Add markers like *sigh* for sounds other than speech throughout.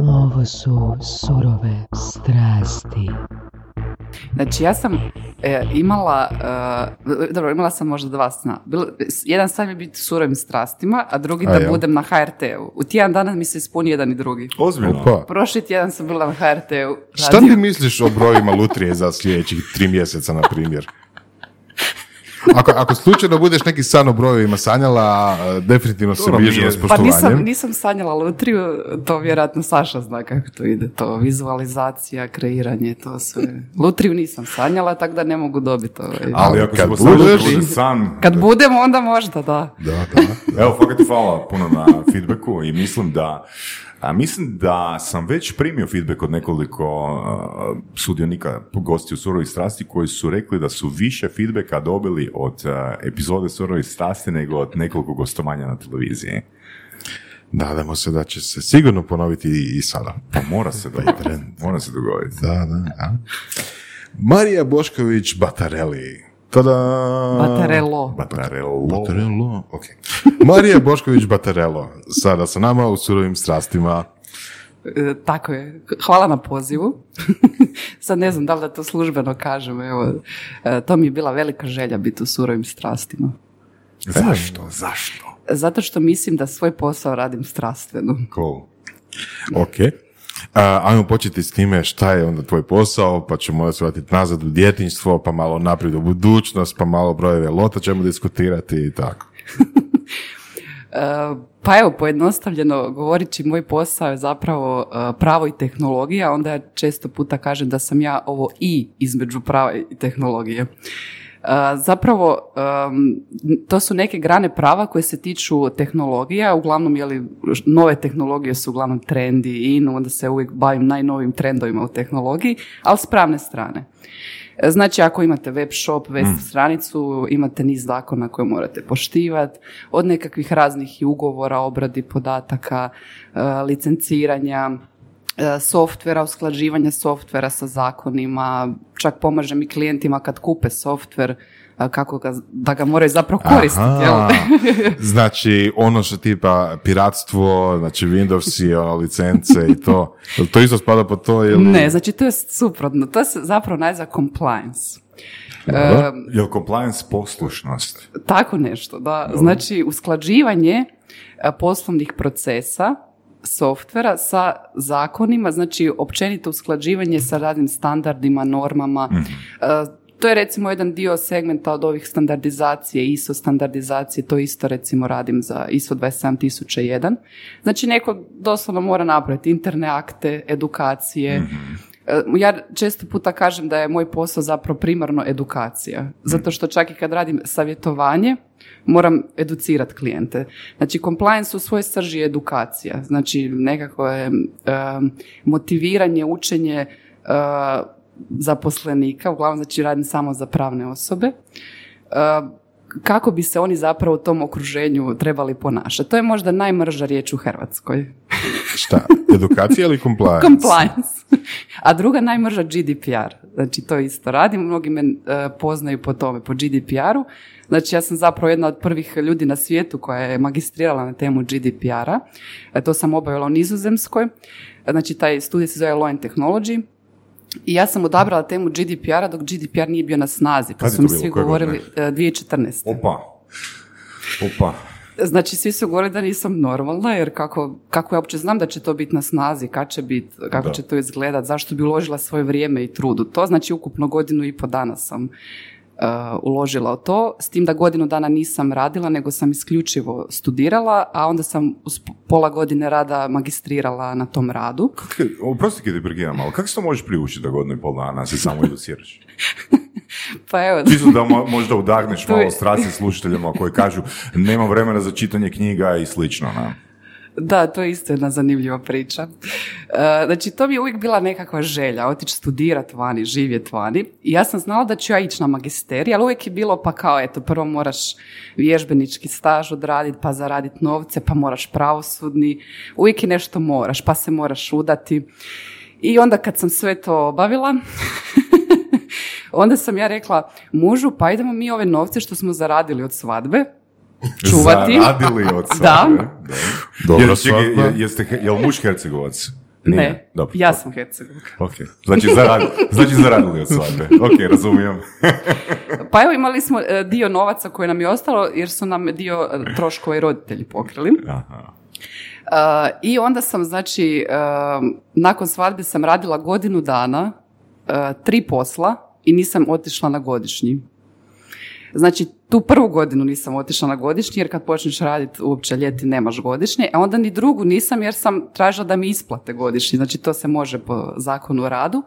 Ovo su surove strasti. Znači ja sam e, imala, e, dobro imala sam možda dva sna. Bilo, jedan san je biti surovim strastima, a drugi A, da jel? budem na HRT-u. U tjedan dana mi se ispuni jedan i drugi. Ozbiljno. Opa. Prošli tjedan sam bila na HRT-u. Šta ti misliš o brojima lutrije za sljedećih tri mjeseca, na primjer? *laughs* Ako, ako slučajno budeš neki san o brojevima sanjala, definitivno se nije- s Pa nisam, nisam sanjala lutriju, to vjerojatno Saša zna kako to ide, to vizualizacija, kreiranje, to sve. Lutriju nisam sanjala, tako da ne mogu dobiti ovaj. Ali ako Kad budeš- bude san... Kad budemo, onda možda, da. Da, da. Evo, fakat hvala puno na feedbacku i mislim da a mislim da sam već primio feedback od nekoliko a, sudionika gosti u Surovih strasti koji su rekli da su više feedbacka dobili od a, epizode Surovih strasti nego od nekoliko gostovanja na televiziji. Nadamo se da će se sigurno ponoviti i, i sada. Pa mora se dogoditi. Mora se dogoditi. Da, da, da. Marija Bošković Batareli. Tada! Batarelo. Batarello. Batarelo, ok. *laughs* Marija Bošković Batarelo, sada sa nama u surovim strastima. E, tako je. Hvala na pozivu. *laughs* Sad ne znam da li da to službeno kažem. Evo, e, to mi je bila velika želja biti u surovim strastima. Zašto? Zašto? Zato što mislim da svoj posao radim strastveno. Cool. Ok. Ajmo početi s time šta je onda tvoj posao, pa ćemo onda se vratiti nazad u djetinjstvo, pa malo naprijed u budućnost, pa malo brojeve lota ćemo diskutirati i tako. *laughs* E, Pa evo, pojednostavljeno govoreći, moj posao je zapravo e, pravo i tehnologija, onda ja često puta kažem da sam ja ovo i između prava i tehnologije. Zapravo, to su neke grane prava koje se tiču tehnologija, uglavnom, jeli, nove tehnologije su uglavnom trendi i in, onda se uvijek bavim najnovim trendovima u tehnologiji, ali s pravne strane. E, Znači, ako imate web shop, web stranicu, imate niz zakona koje morate poštivati, od nekakvih raznih i ugovora, obradi podataka, e, licenciranja, softvera, usklađivanja softvera sa zakonima, čak pomažem i klijentima kad kupe softver, e, kako ga, da ga moraju zapravo koristiti. jel? *laughs* *laughs* Znači, ono što tipa piratstvo, znači Windows i ono, licence i to. To isto spada po to ili... Ne, znači to je suprotno. To se zapravo naziva compliance. Dobro. Jel compliance poslušnost? Tako nešto, da. Znači, usklađivanje e, poslovnih procesa softvera sa zakonima, znači općenito usklađivanje sa raznim standardima, normama. E, To je recimo jedan dio segmenta od ovih standardizacije, ISO standardizacije, to isto recimo radim za ISO 27001. Znači neko doslovno mora napraviti interne akte, edukacije, E, Ja često puta kažem da je moj posao zapravo primarno edukacija. Zato što čak i kad radim savjetovanje, moram educirati klijente. Znači, compliance u svojoj srži je edukacija. Znači, nekako je em, motiviranje, učenje e, zaposlenika, uglavnom znači radim samo za pravne osobe, e, kako bi se oni zapravo u tom okruženju trebali ponašati. To je možda najmrža riječ u Hrvatskoj. Šta? Edukacija ili compliance? Compliance. A druga najmrža GDPR. Znači to isto radim, mnogi me e, poznaju po tome, po GDPR-u. Znači ja sam zapravo jedna od prvih ljudi na svijetu koja je magistrirala na temu GDPR-a. E, to sam obavila u Nizozemskoj. Znači taj studij se zove Law and Technology. I ja sam odabrala temu GDPR-a dok GDPR nije bio na snazi. Pa Kad su mi svi Koje govorili godine? e, 2014. Opa. Opa. Znači, svi su govorili da nisam normalna, jer kako, kako ja uopće znam da će to biti na snazi, kad će biti, kako Da. će to izgledat, zašto bi uložila svoje vrijeme i trud u to. Znači, ukupno godinu i po dana sam uh, uložila u to, s tim da godinu dana nisam radila, nego sam isključivo studirala, a onda sam uz pola godine rada magistrirala na tom radu. Oprosti kad te prekidam, ali kako se to možeš priučiti da godinu i pol dana se samo educiraš? *laughs* Pa evo, Čisto da mo- možda udahneš *laughs* malo strasti slušateljima koji kažu nema vremena za čitanje knjiga i slično. Ne? Da, to je isto jedna zanimljiva priča. E, Znači, to mi je uvijek bila nekakva želja, otići studirat vani, živjet vani. I ja sam znala da ću ja ići na magisterij, ali uvijek je bilo pa kao, eto, prvo moraš vježbenički staž odraditi, pa zaraditi novce, pa moraš pravosudni. Uvijek je nešto moraš, pa se moraš udati. I onda kad sam sve to obavila, *laughs* onda sam ja rekla mužu, pa idemo mi ove novce što smo zaradili od svadbe, čuvati. Zaradili od *laughs* Da. svadbe. Da. Dobro, Jer, čekaj, svadba. je- jeste, jel muž Hercegovac? Nije? Ne, Dobro. ja sam Hercegovka. Ok, znači, zarad, znači zaradili od svadbe. Ok, razumijem. *laughs* *laughs* Pa evo imali smo e, dio novaca koje nam je ostalo jer su nam dio e, troškova i roditelji pokrili. Aha. Uh, I onda sam, znači, um, nakon svadbe sam radila godinu dana, uh, tri posla i nisam otišla na godišnji. Znači, tu prvu godinu nisam otišla na godišnji, jer kad počneš raditi uopće ljeti nemaš godišnje, a onda ni drugu nisam jer sam tražila da mi isplate godišnji. Znači, to se može po zakonu o radu.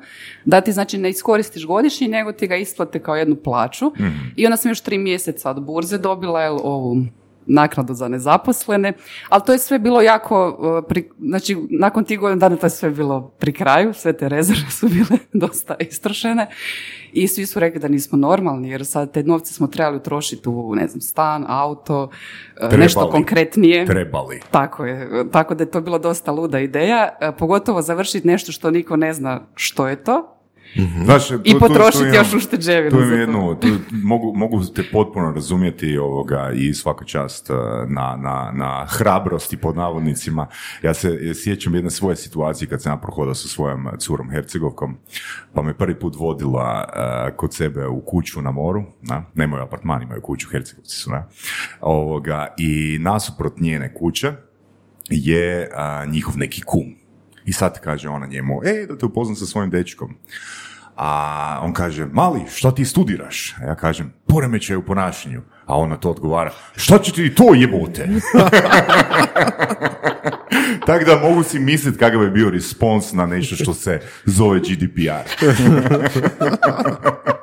Da ti, znači, ne iskoristiš godišnji, nego ti ga isplate kao jednu plaću. I onda sam još tri mjeseca od burze dobila jel, ovu naknadu za nezaposlene, ali to je sve bilo jako, uh, pri, znači nakon tih godina dana to je sve bilo pri kraju, sve te rezerve su bile *laughs* dosta istrošene i svi su rekli da nismo normalni jer sad te novce smo trebali utrošiti u, ne znam, stan, auto, nešto Trebali. konkretnije. Trebali. Tako je, tako da je to bilo dosta luda ideja, uh, pogotovo završiti nešto što niko ne zna što je to Znaš, tu- i tu- potrošiti tu imam- još ušteđevinu. Tu jednu, tu, mogu, mogu te potpuno razumjeti ovoga i svaka čast uh, na, na, na hrabrosti pod navodnicima. Ja se ja sjećam jedne svoje situacije kad sam ja prohodao sa svojom curom Hercegovkom, pa me prvi put vodila uh, kod sebe u kuću na moru, na, nemaju apartman, imaju kuću, Hercegovci su, na, ovoga, i nasuprot njene kuće je uh, njihov neki kum. I sad kaže ona njemu, ej, da te upoznam sa svojim dečkom. A on kaže, mali, što ti studiraš? A ja kažem, poremećaj u ponašanju. A on na to odgovara, što će ti to jebote? *laughs* Tako da mogu si misliti kakav je bio respons na nešto što se zove GDPR. *laughs*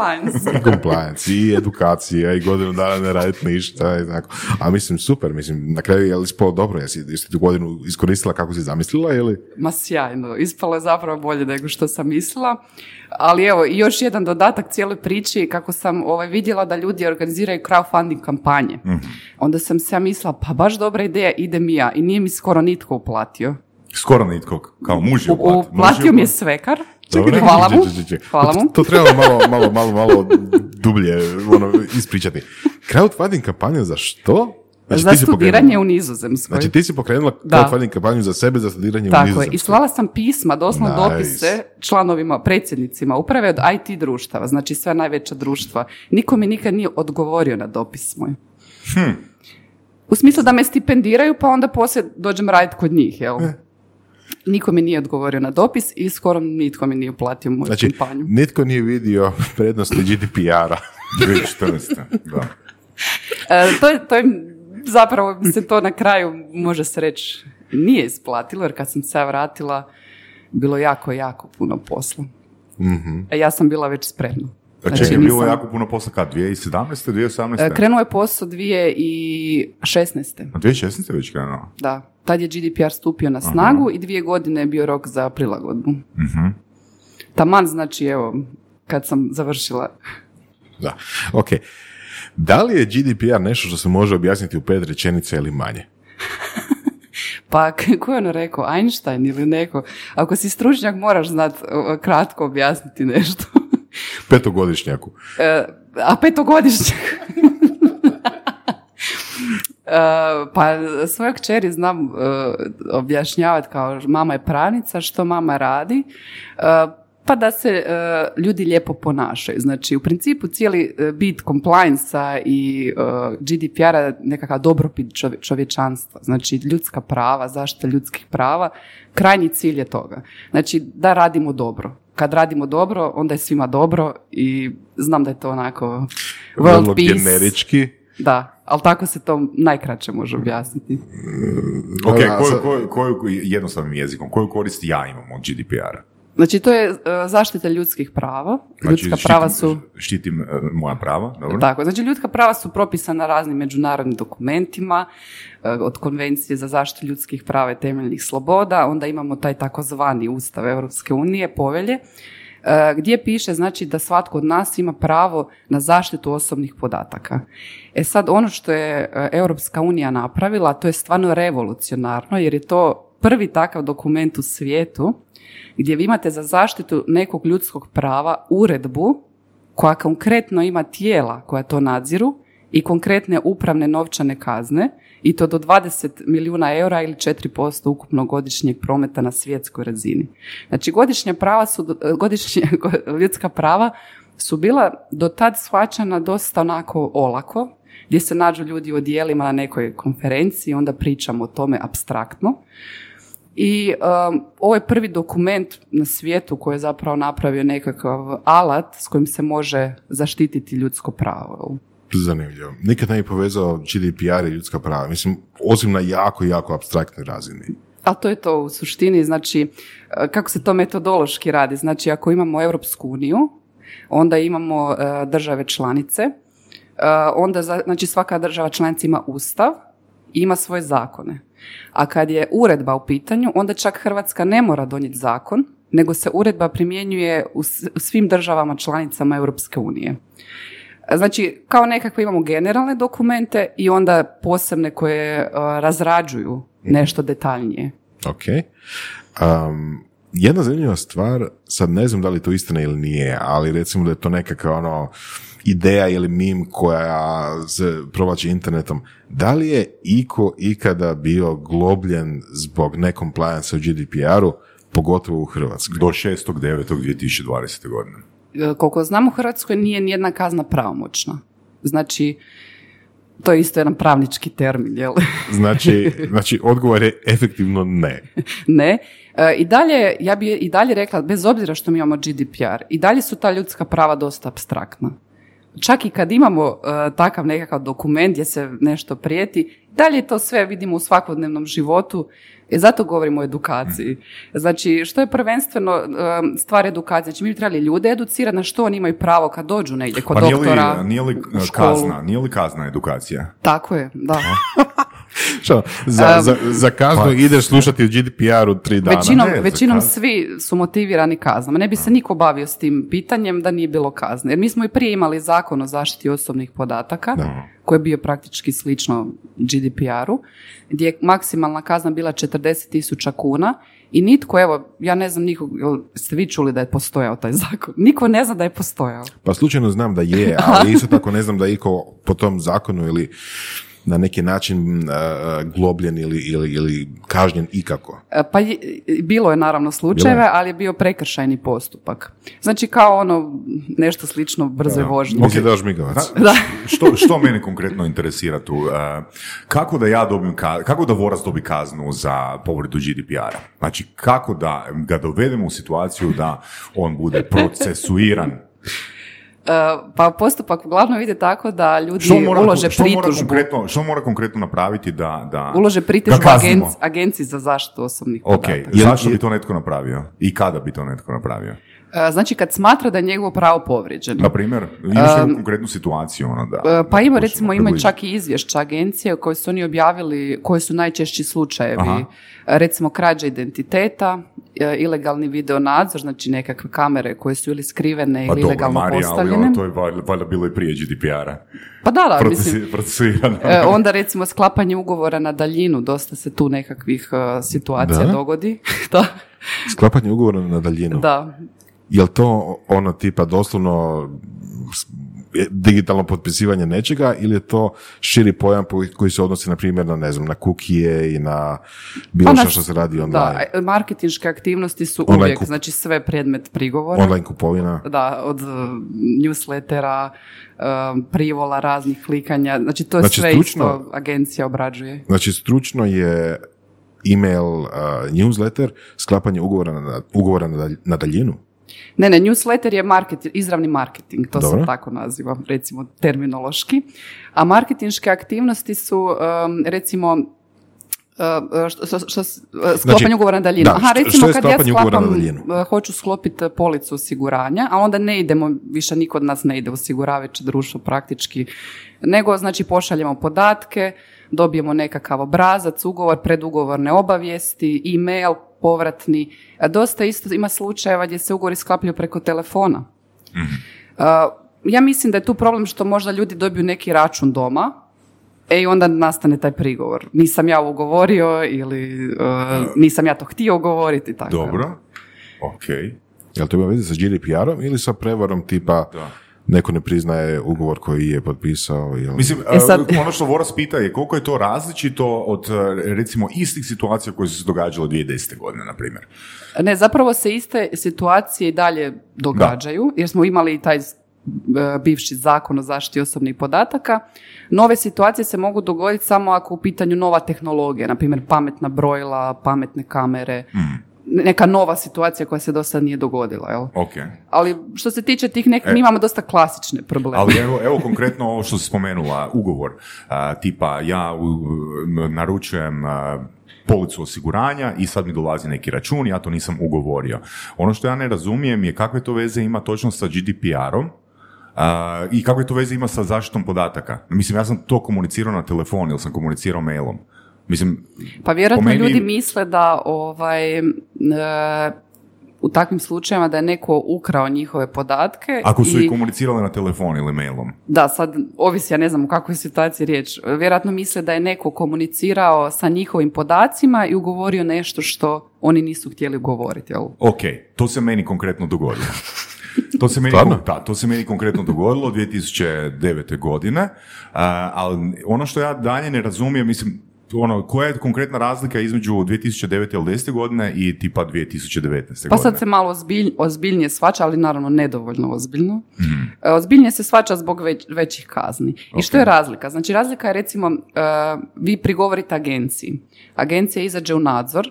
*laughs* Compliance. I compliance, i edukacija, i godinu dana ne raditi ništa, i tako. A mislim, super, mislim, na kraju je li ispalo dobro, jesi, jesi tu godinu iskoristila kako si zamislila, ili? Ma sjajno, ispalo je zapravo bolje nego što sam mislila. Ali evo, još jedan dodatak cijeloj priči, kako sam ovaj, vidjela da ljudi organiziraju crowdfunding kampanje. Onda sam se ja mislila, pa baš dobra ideja, idem i ja. I nije mi skoro nitko uplatio. Skoro nitko, kao muž je uplatio. Uplatio mi je svekar. Čekaj, Hvala mu. Hvala To- mu. To treba malo, malo, malo, malo dublje ono, ispričati. Crowdfunding kampanja za što? Znači, Za studiranje u Nizozemskoj. Znači ti si pokrenula crowdfunding kampanju za sebe za studiranje u Tako je. Nizozemskoj. I slala sam pisma, doslovno Nice. dopise članovima, predsjednicima uprave od IT društava, znači sve najveća društva. Niko mi nikad nije odgovorio na dopis moj. Hm. U smislu da me stipendiraju, pa onda poslije dođem raditi kod njih, jel? Eh. Niko mi nije odgovorio na dopis i skoro nitko mi nije uplatio moju Znači, kampanju. nitko nije vidio prednosti GDPR-a. 2014. Da. *laughs* E, to, je, to je zapravo se to na kraju može se reći nije isplatilo jer kad sam se vratila bilo jako, jako puno posla. E, ja sam bila već spremna. A Znači, čekaj, bilo je nisam- jako puno posla kad? 2017. 2018. E, Krenuo je posao 2016. A 2016. već krenuo. Da, tad je GDPR stupio na snagu i dvije godine je bio rok za prilagodbu. Taman znači, evo, kad sam završila. Da, ok. Da li je GDPR nešto što se može objasniti u pet rečenica ili manje? *laughs* Pa, ko je ono rekao, Einstein ili neko? Ako si stručnjak, moraš znat kratko objasniti nešto. *laughs* Petogodišnjaku. E, a petogodišnjak. E, pa svojoj kćeri znam e, objašnjavati kao mama je pranica, što mama radi, e, pa da se e, ljudi lijepo ponašaju. Znači, u principu cijeli bit compliance i GDPR-a nekakav dobrobit čovje- čovječanstva. Znači, ljudska prava, zaštita ljudskih prava, krajnji cilj je toga. Znači, da radimo dobro. Kad radimo dobro, onda je svima dobro i znam da je to onako world Vrlo peace. generički. Da, ali tako se to najkraće može objasniti. Ok, Da, koju, koju, koju, jednostavnim jezikom, koju korist ja imam od GDPR-a? Znači, to je e, zaštita ljudskih prava. Znači, ljudska prava štitim- su... Štitim e, moja prava, dobro? Tako, znači ljudska prava su propisana raznim međunarodnim dokumentima, e, od konvencije za zaštitu ljudskih prava i temeljnih sloboda, onda imamo taj takozvani ustav Europske unije, povelje, gdje piše znači da svatko od nas ima pravo na zaštitu osobnih podataka. E sad ono što je e, Europska unija napravila, to je stvarno revolucionarno jer je to prvi takav dokument u svijetu gdje vi imate za zaštitu nekog ljudskog prava uredbu koja konkretno ima tijela koja to nadziru i konkretne upravne novčane kazne i to do 20 milijuna eura ili 4% ukupnog godišnjeg prometa na svjetskoj razini. Znači godišnja prava su, godišnja *laughs* ljudska prava su bila do tad shvaćana dosta onako olako, gdje se nađu ljudi u odijelima na nekoj konferenciji, onda pričamo o tome abstraktno. I um, ovo je prvi dokument na svijetu koji je zapravo napravio nekakav alat s kojim se može zaštititi ljudsko pravo. Zanimljivo. Nikad ne bi povezao GDPR i ljudska prava. Mislim, osim na jako, jako abstraktnoj razini. Ali to je to u suštini, znači, kako se to metodološki radi? Znači, ako imamo Europsku uniju, onda imamo uh, države članice, uh, onda, znači, svaka država članica ima ustav ima svoje zakone. A kad je uredba u pitanju, onda čak Hrvatska ne mora donijeti zakon, nego se uredba primjenjuje u svim državama članicama Europske unije. Znači, kao nekakve imamo generalne dokumente i onda posebne koje uh, razrađuju nešto detaljnije. Ok. Um, jedna zanimljiva stvar, sad ne znam da li to istina ili nije, ali recimo da je to nekakva ono ideja ili mim koja se provlači internetom. Da li je iko ikada bio globljen zbog nekomplijansa u GDPR-u, pogotovo u Hrvatskoj? Do 6.9.2020. godine. E, koliko znam u Hrvatskoj nije nijedna kazna pravomoćna. Znači, to je isto jedan pravnički termin, jel? *laughs* znači, znači, odgovor je efektivno ne. *laughs* ne. E, I dalje, ja bi i dalje rekla, bez obzira što mi imamo GDPR, i dalje su ta ljudska prava dosta abstraktna. Čak i kad imamo e, takav nekakav dokument gdje se nešto prijeti, dalje to sve vidimo u svakodnevnom životu i zato govorimo o edukaciji. Znači, što je prvenstveno um, stvar edukacije? Znači, mi bi trebali ljude educirati na što oni imaju pravo kad dođu negdje kod pa nije doktora. Li, nije li kazna, nije li kazna edukacija? Tako je, da. *laughs* *laughs* Što, za, za, za kaznu pa, ideš slušati o GDPR-u tri dana. Većinom, većinom svi su motivirani kaznama. Ne bi se niko bavio s tim pitanjem da nije bilo kazne. Jer mi smo i prije imali zakon o zaštiti osobnih podataka, koji je bio praktički slično GDPR-u, gdje je maksimalna kazna bila 40 tisuća kuna i nitko, evo, ja ne znam nikog, ste vi čuli da je postojao taj zakon? *laughs* Niko ne zna da je postojao. Pa slučajno znam da je, ali *laughs* isto tako ne znam da je iko po tom zakonu ili na neki način globljen ili, ili, ili kažnjen ikako? E, pa bilo je naravno slučajeve, ali je bio prekršajni postupak. Znači kao ono nešto slično brzoj vožnji. Ok, da žmigavac. Da. što, što mene konkretno interesira tu? E, kako da ja dobim, kako da Vorac dobi kaznu za povredu GDPR-a? Znači kako da ga dovedemo u situaciju da on bude procesuiran E, *laughs* pa postupak uglavnom ide tako da ljudi što mora, ulože što pritužbu. Mora konkretno, što mora konkretno napraviti da... da ulože pritužbu agenci, agenciji za zaštitu osobnih podataka. Ok, zašto bi to netko napravio? I kada bi to netko napravio? E, znači kad smatra da je njegovo pravo povrijeđeno. Na primjer, imaš um, konkretnu situaciju ono da... Pa ima recimo, ima čak i izvješća agencije koje su oni objavili, koji su najčešći slučajevi. Aha. Recimo krađa identiteta, e, ilegalni video nadzor, znači nekakve kamere koje su ili skrivene pa ili dobro, ilegalno Marija, postavljene. Ali to je valjda bilo i prije GDPR-a. Pa da, da, Procesi, mislim. onda recimo sklapanje ugovora na daljinu, dosta se tu nekakvih uh, situacija da? dogodi. *laughs* da. Sklapanje ugovora na daljinu? Da. Je to ono tipa doslovno digitalno potpisivanje nečega ili je to širi pojam koji se odnosi na primjer na ne znam na kukije i na bilo pa što se radi online. Da, marketinške aktivnosti su online uvijek, znači sve predmet prigovora. Online kupovina. Da, od uh, newslettera, um, privola, raznih klikanja, znači to je znači, sve stručno, isto agencija obrađuje. Znači stručno je email, uh, newsletter, sklapanje ugovora na, ugovora na daljinu. Ne, ne, newsletter je market, izravni marketing, to se tako naziva, recimo terminološki. A marketinške aktivnosti su, um, recimo, Uh, što, što, što, sklopanje znači, ugovora na daljinu. Aha, recimo kad ja sklapam, uh, hoću sklopiti policu osiguranja, a onda ne idemo, više niko od nas ne ide osiguravajuće društvo praktički, nego znači pošaljemo podatke, dobijemo nekakav obrazac, ugovor, predugovorne obavijesti, e-mail, povratni. Dosta isto ima slučajeva gdje se ugovori sklapljaju preko telefona. Mhm. Ja mislim da je tu problem što možda ljudi dobiju neki račun doma, E i onda nastane taj prigovor. Nisam ja ugovorio ili uh, nisam ja to htio ugovoriti. Tako. Dobro, ok. Jel to ima veze sa GDPR-om ili sa prevarom tipa neko ne priznaje ugovor koji je potpisao ili... Mislim, E sad- uh, ono što Voras pita je koliko je to različito od uh, recimo istih situacija koje su se događale 2010. godine, na primjer. Ne, zapravo se iste situacije i dalje događaju, jer smo imali taj e, bivši zakon o zaštiti osobnih podataka. Nove situacije se mogu dogoditi samo ako u pitanju nova tehnologija, na primjer pametna brojila, pametne kamere, neka nova situacija koja se do sad nije dogodila. Jel? Ok. Ali što se tiče tih nekih, mi imamo dosta klasične probleme. Ali evo, *laughs* evo konkretno ovo što si spomenula, ugovor. A, tipa ja u, naručujem a, policu osiguranja i sad mi dolazi neki račun, ja to nisam ugovorio. Ono što ja ne razumijem je kakve to veze ima točno sa GDPR-om, a, I kakve to veze ima sa zaštitom podataka? Mislim, ja sam to komunicirao na telefon ili sam komunicirao mailom. Mislim, Pa vjerojatno meni- ljudi misle da ovaj, e, u takvim slučajevima da je neko ukrao njihove podatke. ako su i, i komunicirali na telefon ili mailom. Da, sad ovisi, ja ne znam u kakvoj situaciji je riječ. Vjerojatno misle da je neko komunicirao sa njihovim podacima i ugovorio nešto što oni nisu htjeli ugovoriti. Jel? Ok, to se meni konkretno dogodilo. To se meni, da, to se meni konkretno dogodilo 2009. godine, a, ali ono što ja dalje ne razumijem, mislim, ono, koja je konkretna razlika između 2009. ili 10. godine i tipa 2019. Pa godine? sad se malo ozbilj, ozbiljnije svača, ali naravno nedovoljno ozbiljno. E, Ozbiljnije se svača zbog već, većih kazni. I što je razlika? Znači razlika je recimo, e, vi prigovorite agenciji. Agencija izađe u nadzor,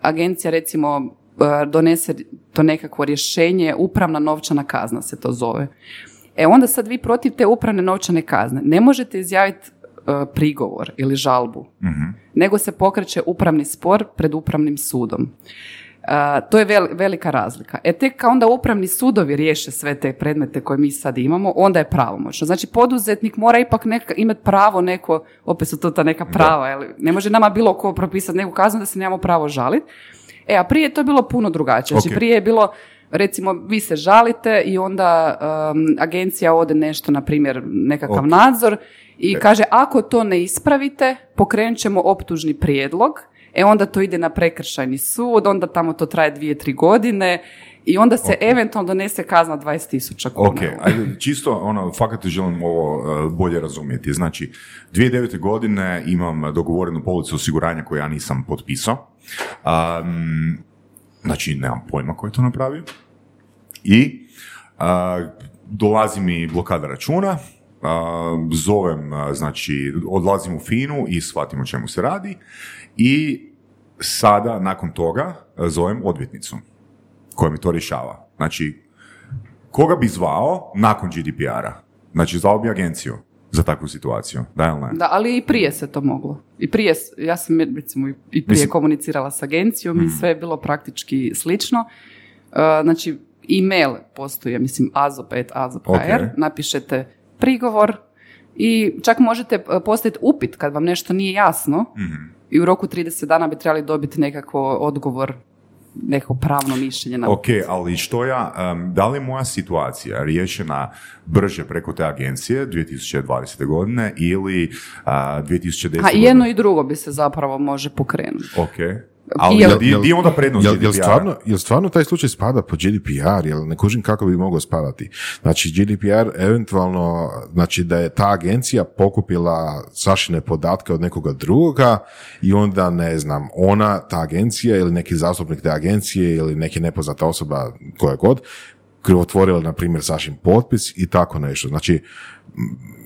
agencija recimo e, donese to nekakvo rješenje, upravna novčana kazna se to zove. E onda sad vi protiv te upravne novčane kazne ne možete izjaviti prigovor ili žalbu, nego se pokreće upravni spor pred upravnim sudom. A, to je vel- velika razlika. E tek kad onda upravni sudovi riješe sve te predmete koje mi sad imamo, onda je pravomoćno. Znači poduzetnik mora ipak neka, imati pravo neko, opet su to ta neka prava, jel? ne može nama bilo ko propisati neku kaznu da se nemamo pravo žaliti. E, a prije je to bilo puno drugačije. Znači Ok. prije je bilo recimo vi se žalite i onda um, agencija ode nešto, na primjer nekakav Ok. nadzor i kaže ako to ne ispravite, pokrenut ćemo optužni prijedlog, e onda to ide na prekršajni sud, onda tamo to traje dvije, tri godine i onda se eventualno donese kazna 20.000 kuna. Ok, ajde, čisto, ono, fakat želim ovo uh, bolje razumjeti. Znači, 2009. godine imam dogovorenu policu osiguranja koju ja nisam potpisao. Um, znači, nemam pojma ko je to napravio. I uh, dolazi mi blokada računa, uh, zovem, uh, znači, odlazim u FINU i shvatim o čemu se radi. I sada, nakon toga, zovem odvjetnicu koja mi to rješava. Znači, koga bi zvao nakon GDPR-a? Znači, zvao bi agenciju za takvu situaciju, da ili ne? Da, ali i prije se to moglo. I prije, ja sam recimo i prije Mislim- komunicirala s agencijom i sve je bilo praktički slično. Uh, znači, e-mail postoji, ja mislim, azop.at, azop.hr, Ok. napišete prigovor i čak možete uh, postaviti upit kad vam nešto nije jasno i u roku 30 dana bi trebali dobiti nekako odgovor, neko pravno mišljenje na Ok, ali što ja, em, da li moja situacija riješena brže preko te agencije 2020. godine ili a, 2010. A i godine? jedno i drugo bi se zapravo može pokrenuti. Ok. Ali Jel- di, di je onda prednost Jel, jel, stvarno, jel stvarno taj slučaj spada po GDPR? Jel ne kužim kako bi mogao spadati? Znači GDPR eventualno, znači da je ta agencija pokupila Sašine podatke od nekoga drugoga i onda ne znam, ona, ta agencija ili neki zastupnik te agencije ili neki nepoznata osoba koja god, krivotvorila, na primjer, Sašin potpis i tako nešto. Znači,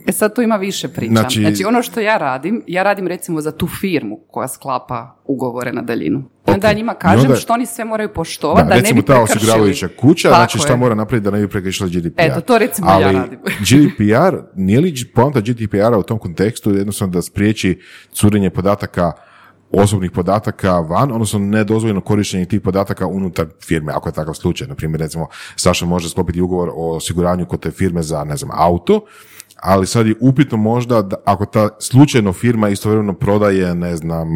E sad tu ima više priča. Znači- Znači, ono što ja radim, ja radim recimo za tu firmu koja sklapa ugovore na daljinu. I onda ja njima kažem onda- što oni sve moraju poštovati, da, da, ne recimo bi ta osiguravajuća kuća, Tako znači šta je. mora napraviti da ne bi prekršila GDPR. Eto, to recimo ja Ali radim. *laughs* GDPR, nije li poanta GDPR-a u tom kontekstu jednostavno da spriječi curenje podataka osobnih podataka van, odnosno nedozvoljeno korištenje tih podataka unutar firme, ako je takav slučaj. Na primjer, recimo, Saša može sklopiti ugovor o osiguranju kod te firme za, ne znam, auto, ali sad je upitno možda da ako ta slučajno firma istovremeno prodaje, ne znam,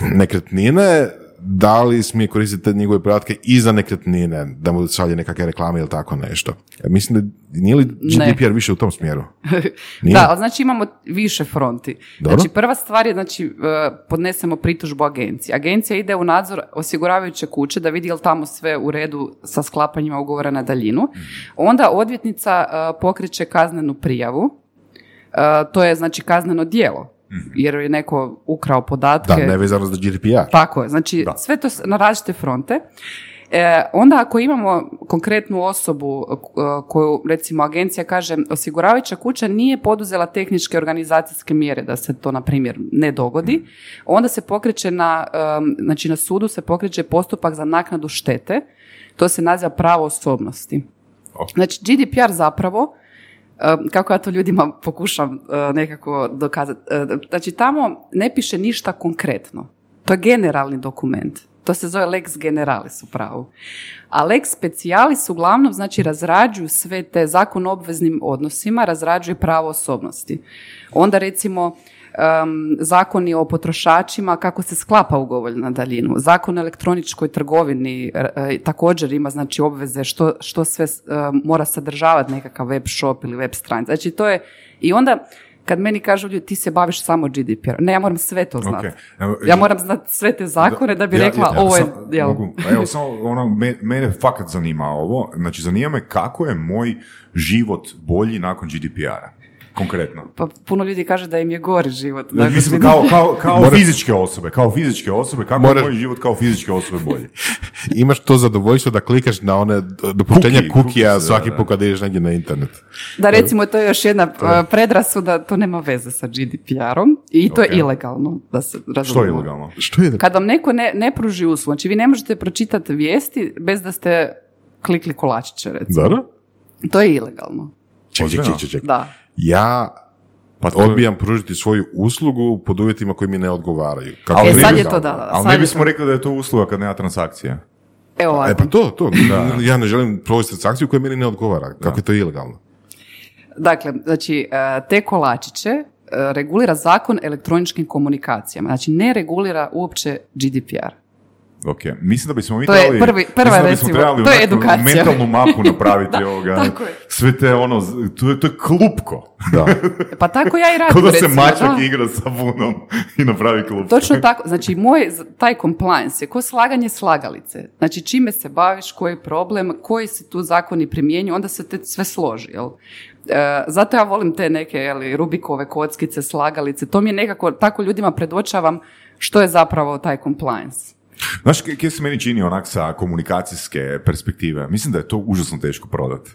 nekretnine, da li smije koristiti te njegove podatke i za nekretnine, da mu šalje nekakve reklame ili tako nešto. E, Mislim da nije li GDPR više u tom smjeru? *laughs* Nije? Da, ali znači imamo više fronti. Dobro. Znači prva stvar je znači e, podnesemo pritužbu agenciji. Agencija ide u nadzor osiguravajuće kuće da vidi je li tamo sve u redu sa sklapanjima ugovora na daljinu. Onda odvjetnica e, pokreće kaznenu prijavu. To je znači kazneno djelo. Jer je neko ukrao podatke. Mhm. Da, nevezano za GDPR. Tako je, znači sve to na različite fronte. E, onda ako imamo konkretnu osobu e, koju recimo agencija kaže osiguravajuća kuća nije poduzela tehničke organizacijske mjere da se to na primjer ne dogodi, onda se pokreće na, em, znači na sudu se pokreće postupak za naknadu štete, to se naziva pravo osobnosti. Znači GDPR zapravo kako ja to ljudima pokušam uh, nekako dokazati. Uh, Znači tamo ne piše ništa konkretno. To je generalni dokument. To se zove lex generalis u pravu. A lex specialis uglavnom znači razrađuju sve te zakon o obveznim odnosima, razrađuje pravo osobnosti. Onda recimo um, zakoni o potrošačima, kako se sklapa ugovor na daljinu. Zakon o elektroničkoj trgovini e, e, također ima znači obveze što, što sve e, mora sadržavati nekakav web shop ili web stranica. Znači to je, i onda kad meni kažu ljudi ti se baviš samo GDPR. Ne, ja moram sve to znati. Ok. Evo, Ja moram znati sve te zakone da bi Ja- rekla ja- ovo je sam- jel, mogu- Evo, samo ono, me- mene fakat zanima ovo. Znači, zanima me kako je moj život bolji nakon GDPR-a. Konkretno. pa puno ljudi kaže da im je gori život. Dakle, mislim, kao, kao, kao fizičke osobe, kao fizičke osobe, kako Moraš- je moj život kao fizičke osobe bolji? *laughs* Imaš to zadovoljstvo da klikaš na one dopuštenja kukija cookies, svaki da, put kad ideš negdje na internet. Da recimo to je još jedna predrasuda, to nema veze sa GDPR-om i to Ok. je ilegalno, da se Što je ilegalno? Što je? Kad vam neko ne, ne pruži uslugu, znači vi ne možete pročitati vijesti bez da ste klikli kolačiće, recimo. Zara? To je ilegalno. Ček, ček, Ozbiljno? ček, ček. Da. Ja Pa to je- odbijam pružiti svoju uslugu pod uvjetima koji mi ne odgovaraju. Kako Ali E, ne sad je to da, da. Ali ne bismo to- rekli da je to usluga kad nema transakcije. Evo E ovako. pa to, to. Ja ne želim provesti transakciju koja meni ne odgovara. Kako je to ilegalno? Dakle, znači, e, te kolačiće e, regulira zakon o elektroničkim komunikacijama. Znači, ne regulira uopće GDPR. Ok, mislim da bismo mi To je trebali, prvi- prva mislim da bismo recimo, trebali to je edukacija. mentalnu mapu *laughs* napraviti ovoga. tako je. Sve te ono, to je, to je klupko. Da. Pa tako ja i radim, Kao da se recimo, mačak da. igra sa vunom i napravi klupko. Točno tako, znači moj taj compliance je ko slaganje slagalice. Znači čime se baviš, koji je problem, koji se tu zakoni primjenjuju, onda se te sve složi, jel? E, zato ja volim te neke jeli, Rubikove kockice, slagalice, to mi je nekako, tako ljudima predočavam što je zapravo taj compliance. Znaš, kje se meni čini onak sa komunikacijske perspektive? Mislim da je to užasno teško prodati.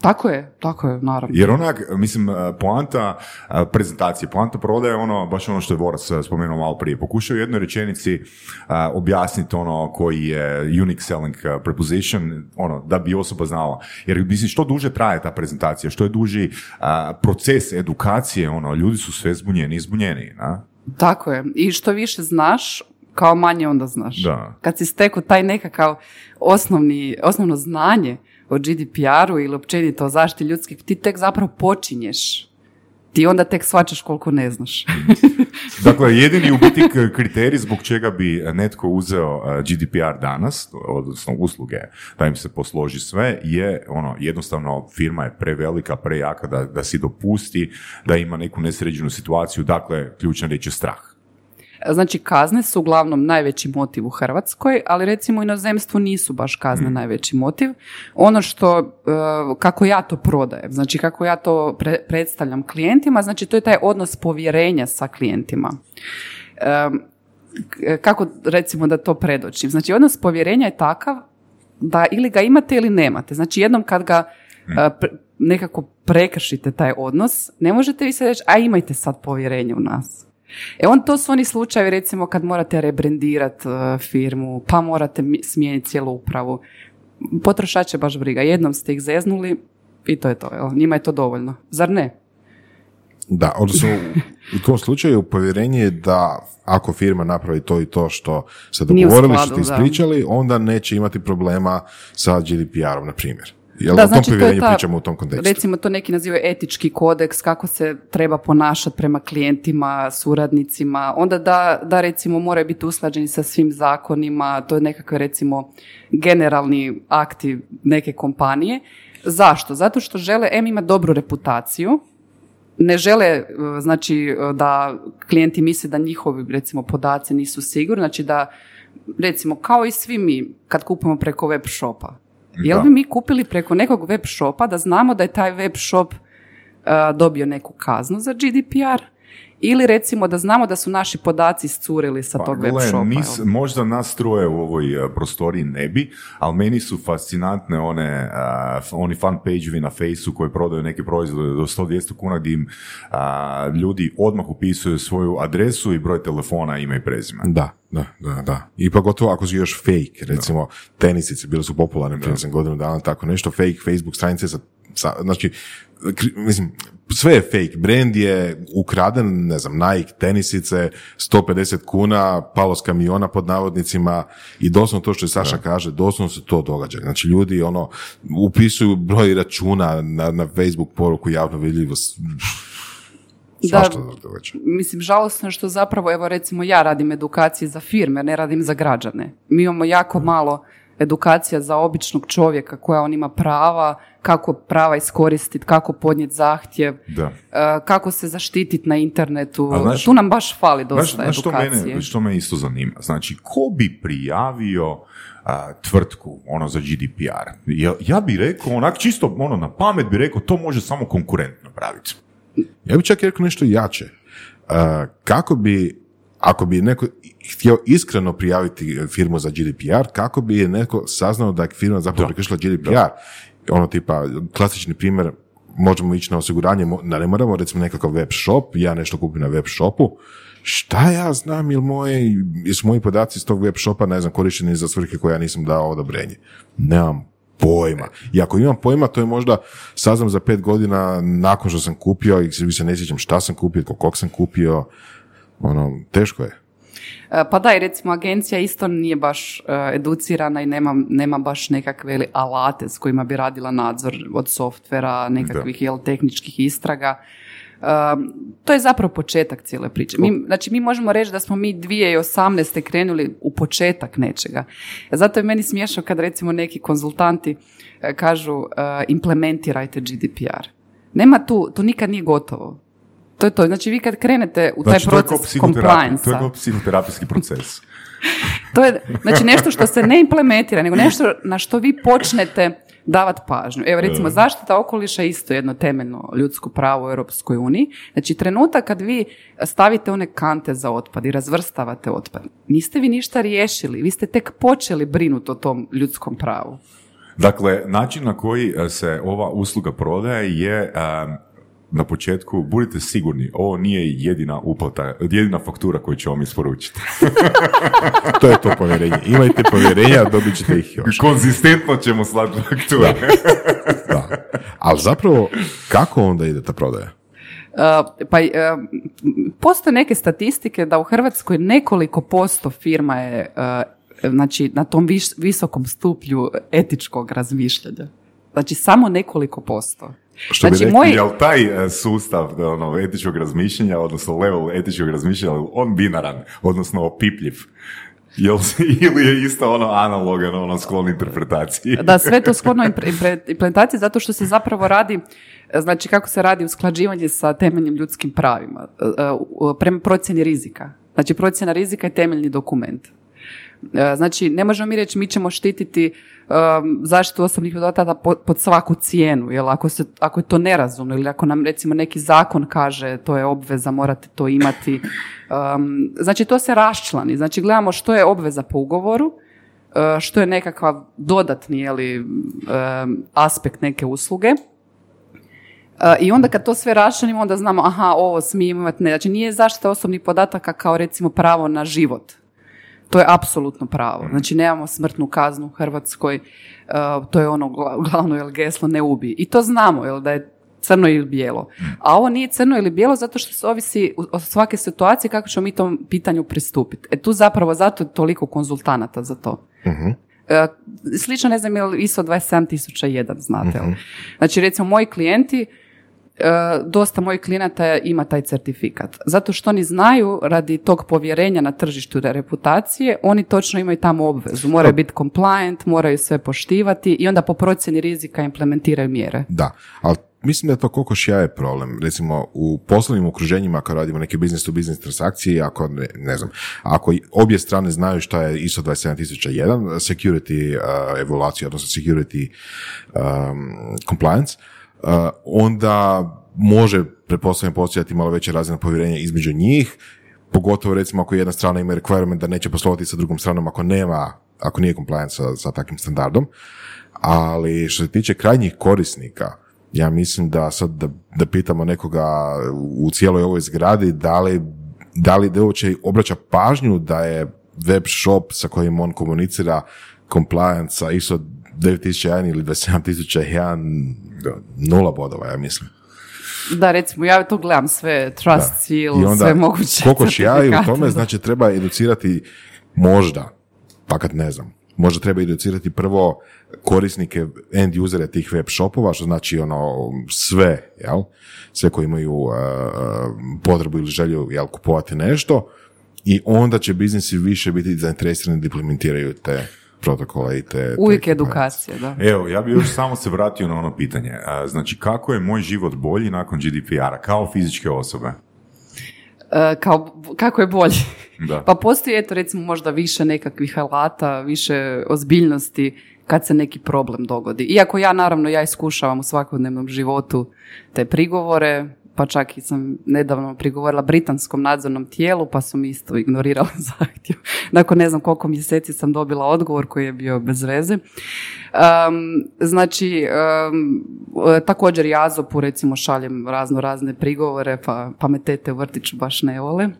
Tako je, tako je, naravno. Jer onak, mislim, poanta a, prezentacije, poanta prodaje je ono, baš ono što je Voras a, spomenuo malo prije. Pokušao u jednoj rečenici objasniti ono koji je unique selling preposition, ono, da bi osoba znala. Jer, mislim, što duže traje ta prezentacija, što je duži proces edukacije, ono, ljudi su sve zbunjeni i zbunjeni, na? Tako je. I što više znaš, kao manje onda znaš. Da. Kad si stekao taj nekakav osnovni, osnovno znanje o GDPR-u ili općenito o zaštiti ljudskih, ti tek zapravo počinješ. Ti onda tek shvaćaš koliko ne znaš. *laughs* Dakle, jedini u biti kriterij zbog čega bi netko uzeo a, GDPR danas, odnosno usluge, da im se posloži sve, je ono, jednostavno firma je prevelika, prejaka da, da si dopusti da ima neku nesređenu situaciju, dakle, ključna riječ je strah. Znači, kazne su uglavnom najveći motiv u Hrvatskoj, ali recimo u inozemstvu nisu baš kazne najveći motiv. Ono što, e, kako ja to prodajem, znači kako ja to pre- predstavljam klijentima, znači to je taj odnos povjerenja sa klijentima. E, kako recimo da to predočim? Znači, odnos povjerenja je takav da ili ga imate ili nemate. Znači, jednom kad ga e, pre- nekako prekršite taj odnos, ne možete vi se reći, a imajte sad povjerenje u nas. E on, to su oni slučajevi recimo kad morate rebrendirati firmu, pa morate mi- smijeniti cijelu upravu. Potrošače baš briga. Jednom ste ih zeznuli i to je to. Jel? Njima je to dovoljno. Zar ne? Da, odnosno u tom slučaju povjerenje je da ako firma napravi to i to što ste u dogovorili, što ste ispričali, onda neće imati problema sa GDPR-om, na primjer. Jel Da, o tom znači, to je ta- pričamo u tom kontekstu? Recimo to neki nazivaju etički kodeks, kako se treba ponašati prema klijentima, suradnicima, onda da, da recimo moraju biti usklađeni sa svim zakonima, to je nekakve recimo generalni akti neke kompanije. Zašto? Zato što žele em imati dobru reputaciju, ne žele e, znači da klijenti misle da njihovi recimo podaci nisu sigurni, znači da recimo kao i svi mi kad kupujemo preko web shopa. Jel bi mi kupili preko nekog web shopa da znamo da je taj web shop e, dobio neku kaznu za GDPR ili recimo da znamo da su naši podaci iscurili sa tog web Pa shopa. možda nas troje u ovoj e, prostoriji ne bi, ali meni su fascinantne one, f- oni fan page na Faceu koji prodaju neke proizvode do 100-200 kuna gdje im ljudi odmah upisuju svoju adresu i broj telefona, ime i prezime. Da, da, da, da. I pogotovo ako su još fake, recimo tenisice bile su popularne prije sam godinu dana, tako nešto, fake Facebook stranice, sa, sa- znači, kri- mislim, sve je fake, brand je ukraden, ne znam, Nike, tenisice, 150 kuna, palo s kamiona pod navodnicima i doslovno to što je Saša kaže, doslovno se to događa. Znači ljudi ono, upisuju broj računa na, na Facebook poruku javno vidljivo, s- svašta se događa. Mislim, žalosno je što zapravo, evo recimo ja radim edukacije za firme, ne radim za građane. Mi imamo jako malo edukacija za običnog čovjeka koja on ima prava, kako prava iskoristiti, kako podnijeti zahtjev, Da. e, kako se zaštititi na internetu. A znaš- tu nam baš fali Znaš, dosta znaš što, edukacije. mene, što me isto zanima? Znači, ko bi prijavio a, tvrtku ono za GDPR? Ja, ja bi rekao, onak čisto ono, na pamet bi rekao, to može samo konkurent napraviti. Ja bih čak rekao nešto jače. Uh, kako bi, ako bi neko htio iskreno prijaviti firmu za GDPR, kako bi je neko saznao da je firma zapravo prekršila GDPR? Ono tipa, klasični primjer, možemo ići na osiguranje, da ne moramo recimo nekakav web shop, ja nešto kupim na web shopu, šta ja znam, jel moji, jesu moji podaci iz tog web shopa, ne znam, korišteni za svrhe koje ja nisam dao odobrenje. Nemam pojma. I ako imam pojma, to je možda saznam za pet godina nakon što sam kupio i više ne sjećam šta sam kupio, kod kog sam kupio. Ono, teško je. E, Pa da, i recimo agencija isto nije baš e, educirana i nema, nema baš nekakve alate s kojima bi radila nadzor od softvera, nekakvih jel, tehničkih istraga. E, to je zapravo početak cijele priče. Mi, znači, mi možemo reći da smo mi 2018. krenuli u početak nečega. Zato je meni smiješno kad recimo neki konzultanti kažu e, implementirajte GDPR. Nema tu, to nikad nije gotovo. To je to. Znači vi kad krenete u taj Znači, to proces psihoterapija, to je compliance kao psihoterapijski proces. *laughs* to je znači nešto što se ne implementira, nego nešto na što vi počnete davati pažnju. Evo recimo zaštita okoliša je isto jedno temeljno ljudsko pravo u Europskoj uniji. Znači trenutak kad vi stavite one kante za otpad i razvrstavate otpad, niste vi ništa riješili, vi ste tek počeli brinuti o tom ljudskom pravu. Dakle, način na koji e, se ova usluga prodaje je e, na početku, budite sigurni, ovo nije jedina uplata, jedina faktura koju ćemo vam isporučiti. *laughs* To je to povjerenje. Imajte povjerenja, dobit ćete ih još. Konzistentno ćemo slati fakture. Da. Ali zapravo, kako onda ide ta prodaja? Uh, pa uh, postoje neke statistike da u Hrvatskoj nekoliko posto firma je uh, znači na tom viš- visokom stupnju etičkog razmišljanja. Znači samo nekoliko posto. Što bi znači, rekli, moj, Jel taj e, sustav da, ono, etičkog razmišljanja, odnosno level etičkog razmišljanja, on binaran, odnosno opipljiv? Jel, *laughs* ili je isto ono analogan, ono sklon interpretaciji? da sve to sklono implementaciji zato što se zapravo radi znači kako se radi usklađivanje sa temeljnim ljudskim pravima uh, prema procjeni rizika. Znači procjena rizika je temeljni dokument. Uh, Znači, ne možemo mi reći mi ćemo štititi um, zaštitu osobnih podataka po- pod svaku cijenu, jer ako, se, ako je to nerazumno ili ako nam recimo neki zakon kaže to je obveza, morate to imati, um, znači to se raščlani. Znači gledamo što je obveza po ugovoru, uh, što je nekakav dodatni jeli, um, aspekt neke usluge. I onda kad to sve raščlanimo, onda znamo, aha, ovo smijemo imati, ne. Znači nije zaštita osobnih podataka kao recimo pravo na život. To je apsolutno pravo. Znači nemamo smrtnu kaznu u Hrvatskoj, uh, to je ono gla- glavno jel, geslo ne ubi. I to znamo, jel, da je crno ili bijelo. A ovo nije crno ili bijelo zato što se ovisi od svake situacije kako ćemo mi tom pitanju pristupiti. E tu zapravo zato je toliko konzultanata za to. E, Slično ne znam je li ISO 27001, znate li. Znači recimo moji klijenti, e, dosta mojih klijenata ima taj certifikat. Zato što oni znaju radi tog povjerenja na tržištu i reputacije, oni točno imaju tamo obvezu. Moraju biti compliant, moraju sve poštivati i onda po procjeni rizika implementiraju mjere. Da, ali mislim da je to koliko šija je problem. Recimo, u poslovnim okruženjima kad radimo neke business to business transakcije, ako ne, ne znam, ako obje strane znaju šta je ISO 27001, security uh, evaluacija, odnosno security um, compliance, onda može, pretpostavljam, postojati malo veća razina povjerenja između njih, pogotovo recimo ako jedna strana ima requirement da neće poslovati sa drugom stranom ako nema, ako nije compliance sa, sa takvim standardom. Ali što se tiče krajnjih korisnika, ja mislim da sad da, da pitamo nekoga u cijeloj ovoj zgradi da li, da li da uopće obraća pažnju da je web shop sa kojim on komunicira compliance sa ISO 9001 ili 27001 nula bodova, ja mislim. Da, recimo, ja to gledam sve, trust Da. seal, I onda, sve moguće. koliko ja i u tome, znači treba educirati možda, pa kad ne znam, možda treba educirati prvo korisnike, end usere tih web shopova, što znači ono sve, jel? Sve koji imaju uh, potrebu ili želju jel, kupovati nešto i onda će biznisi više biti zainteresirani da implementiraju te protokole i te... te Uvijek compliance. edukacija, da. Evo, ja bih još samo se vratio na ono pitanje. Znači, kako je moj život bolji nakon GDPR-a, kao fizičke osobe? E, kao, kako je bolje? Da. Pa postoji, eto, recimo, možda više nekakvih alata, više ozbiljnosti kad se neki problem dogodi. Iako ja, naravno, ja iskušavam u svakodnevnom životu te prigovore, pa čak i sam nedavno prigovorila britanskom nadzornom tijelu, pa su mi isto ignorirali *laughs* zahtjev. Nakon ne znam koliko mjeseci sam dobila odgovor koji je bio bez veze. Um, znači, um, također i Azopu recimo šaljem razno razne prigovore, pa, pa me tete u vrtiću baš ne vole. *laughs*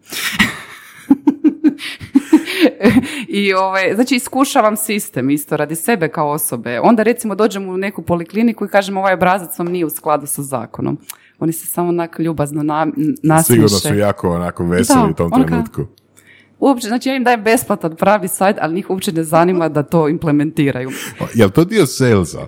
I ovaj, znači iskušavam sistem isto radi sebe kao osobe. Onda recimo dođem u neku polikliniku i kažem ovaj obrazac vam nije u skladu sa zakonom. Oni se samo onako ljubazno na, nasmiješe. Sigurno su jako onako veseli Da, u tom kao- trenutku. Uopće, znači ja im dajem besplatan pravi sajt, ali njih uopće ne zanima da to implementiraju. Jel to dio salesa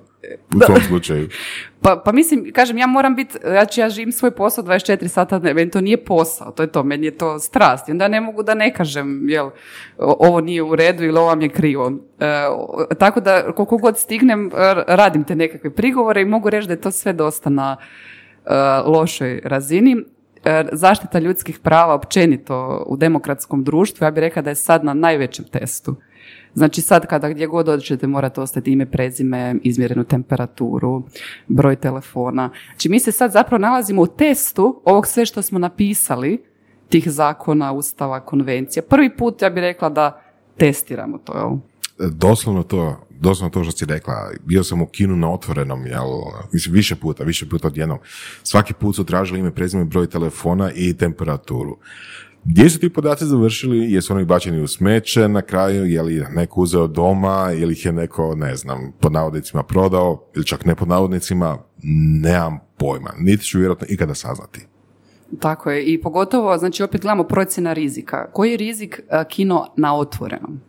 u tom slučaju? *laughs* Pa, pa mislim, kažem, ja moram biti, znači ja živim svoj posao 24 sata dnevno, meni to nije posao, to je to, meni je to strast. I onda ne mogu da ne kažem, jel, ovo nije u redu ili ovo vam je krivo. E, tako da, koliko god stignem, radim te nekakve prigovore i mogu reći da je to sve dosta na lošoj razini. E, zaštita ljudskih prava općenito u demokratskom društvu, ja bih rekla da je sad na najvećem testu. Znači sad kada gdje god dođete morate ostati ime, prezime, izmjerenu temperaturu, broj telefona. Znači mi se sad zapravo nalazimo u testu ovog sve što smo napisali, tih zakona, ustava, konvencija. Prvi put ja bih rekla da testiramo to. Doslovno to, doslovno to što si rekla. Bio sam u kinu na otvorenom, jel, mislim, više puta, više puta odjednom. Svaki put su tražili ime, prezime, broj telefona i temperaturu. Gdje su ti podaci završili? Jesu oni bačeni u smeće na kraju? Je li neko uzeo doma? Ili ih je neko, ne znam, pod navodnicima prodao? Ili čak ne pod navodnicima? Nemam pojma. Niti ću vjerojatno ikada saznati. Tako je. I pogotovo, znači opet gledamo procjena rizika. Koji je rizik a, kino na otvorenom?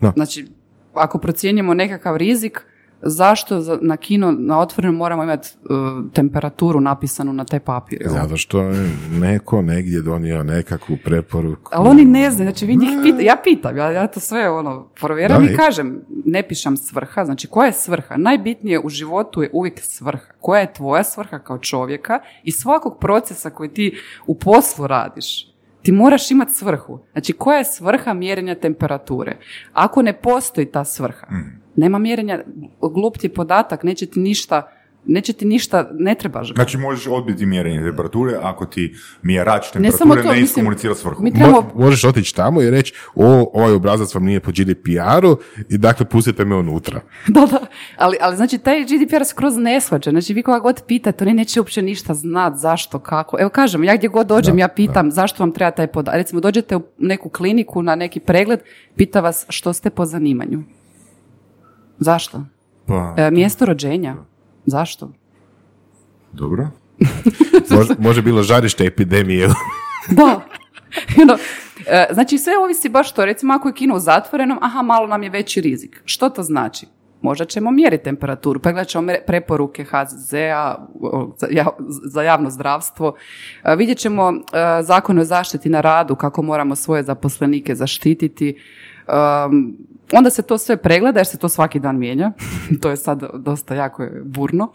Da. Znači, ako procjenjujemo nekakav rizik, zašto za- na kino na otvorenom moramo imati uh, temperaturu napisanu na taj papir? Zato što neko negdje donio nekakvu preporuku. Ali oni ne znaju, znači vi njih pita, ja pitam, ja, ja to sve ono provjeram i i- kažem, ne pišem svrha, znači koja je svrha? Najbitnije u životu je uvijek svrha. Koja je tvoja svrha kao čovjeka i svakog procesa koji ti u poslu radiš, ti moraš imati svrhu. Znači koja je svrha mjerenja temperature? Ako ne postoji ta svrha, nema mjerenja, glup ti podatak, neće ti ništa, neće ti ništa, ne trebaš ga. Znači, možeš odbiti mjerenje temperature ako ti mjerač Ne temperature samo ne, to, mislim, iskomunicira svrhu. mi trebamo Mo- možeš otići tamo i reći, o, ovaj obrazac vam nije po GDPR-u i dakle pustite me unutra. *laughs* Da, da, ali, ali znači taj GDPR se kroz ne shvaća, znači vi koga god pitate, oni neće uopće ništa znat, zašto, kako. Evo kažem, ja gdje god dođem, ja pitam zašto vam treba taj podatak. Recimo, dođete u neku kliniku na neki pregled, pita vas što ste po zanimanju. Zašto? Pa, E, mjesto rođenja. Zašto? dobro. *laughs* Može, može bilo žarište epidemije. *laughs* Da. Ono, e, znači sve ovisi baš to, recimo ako je kino u zatvorenom, aha, malo nam je veći rizik. Što to znači? Možda ćemo mjeriti temperaturu, pregledat ćemo me- preporuke HZZ-a za ja- za javno zdravstvo, E, vidjet ćemo e, zakon o zaštiti na radu, kako moramo svoje zaposlenike zaštititi. Um, onda se to sve pregleda jer se to svaki dan mijenja. *laughs* to je sad dosta jako burno.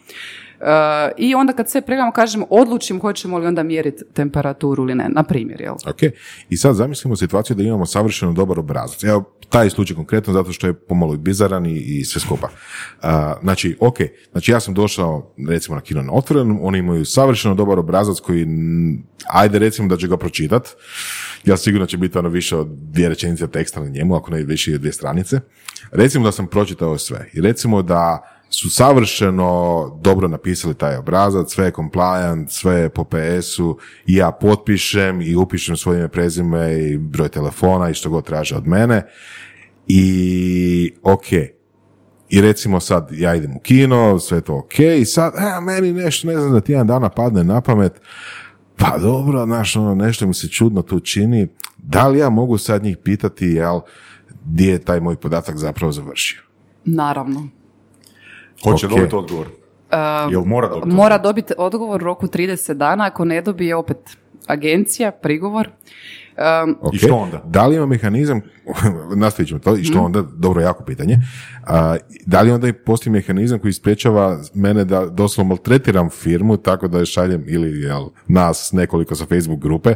E, I onda kad sve pregledamo kažemo odlučimo hoćemo li onda mjeriti temperaturu ili ne, na primjer, jel? Ok, i sad zamislimo situaciju da imamo savršeno dobar obrazac. Evo, taj slučaj konkretno zato što je pomalo i bizaran i, i sve skupa. A, znači, ok, znači ja sam došao recimo na kino na otvorenom, oni imaju savršeno dobar obrazac koji, ajde recimo da će ga pročitat, ja sigurno će biti ono više od dvije rečenice teksta na njemu, ako ne više dvije stranice. Recimo da sam pročitao sve i recimo da su savršeno dobro napisali taj obrazac, sve je compliant, sve je po PS-u i ja potpišem i upišem svoje ime, prezime i broj telefona i što god traže od mene i ok. I recimo sad ja idem u kino, sve to ok i sad, e, meni nešto, ne znam, da tjedan dana padne na pamet, pa dobro, znaš, ono, nešto mi se čudno tu čini, da li ja mogu sad njih pitati, jel, gdje je taj moj podatak zapravo završio? Naravno. Hoće Ok. dobiti odgovor. Jel mora dobiti Mora dobiti odgovor u roku 30 dana, ako ne dobije opet agencija, prigovor. Um, Ok. I što onda? Da li ima mehanizam, *laughs* nastavit ćemo to, i što onda, dobro, jako pitanje, a, da li onda i postoji mehanizam koji sprečava mene da doslovno maltretiram firmu tako da je šaljem ili jel, nas nekoliko sa Facebook grupe,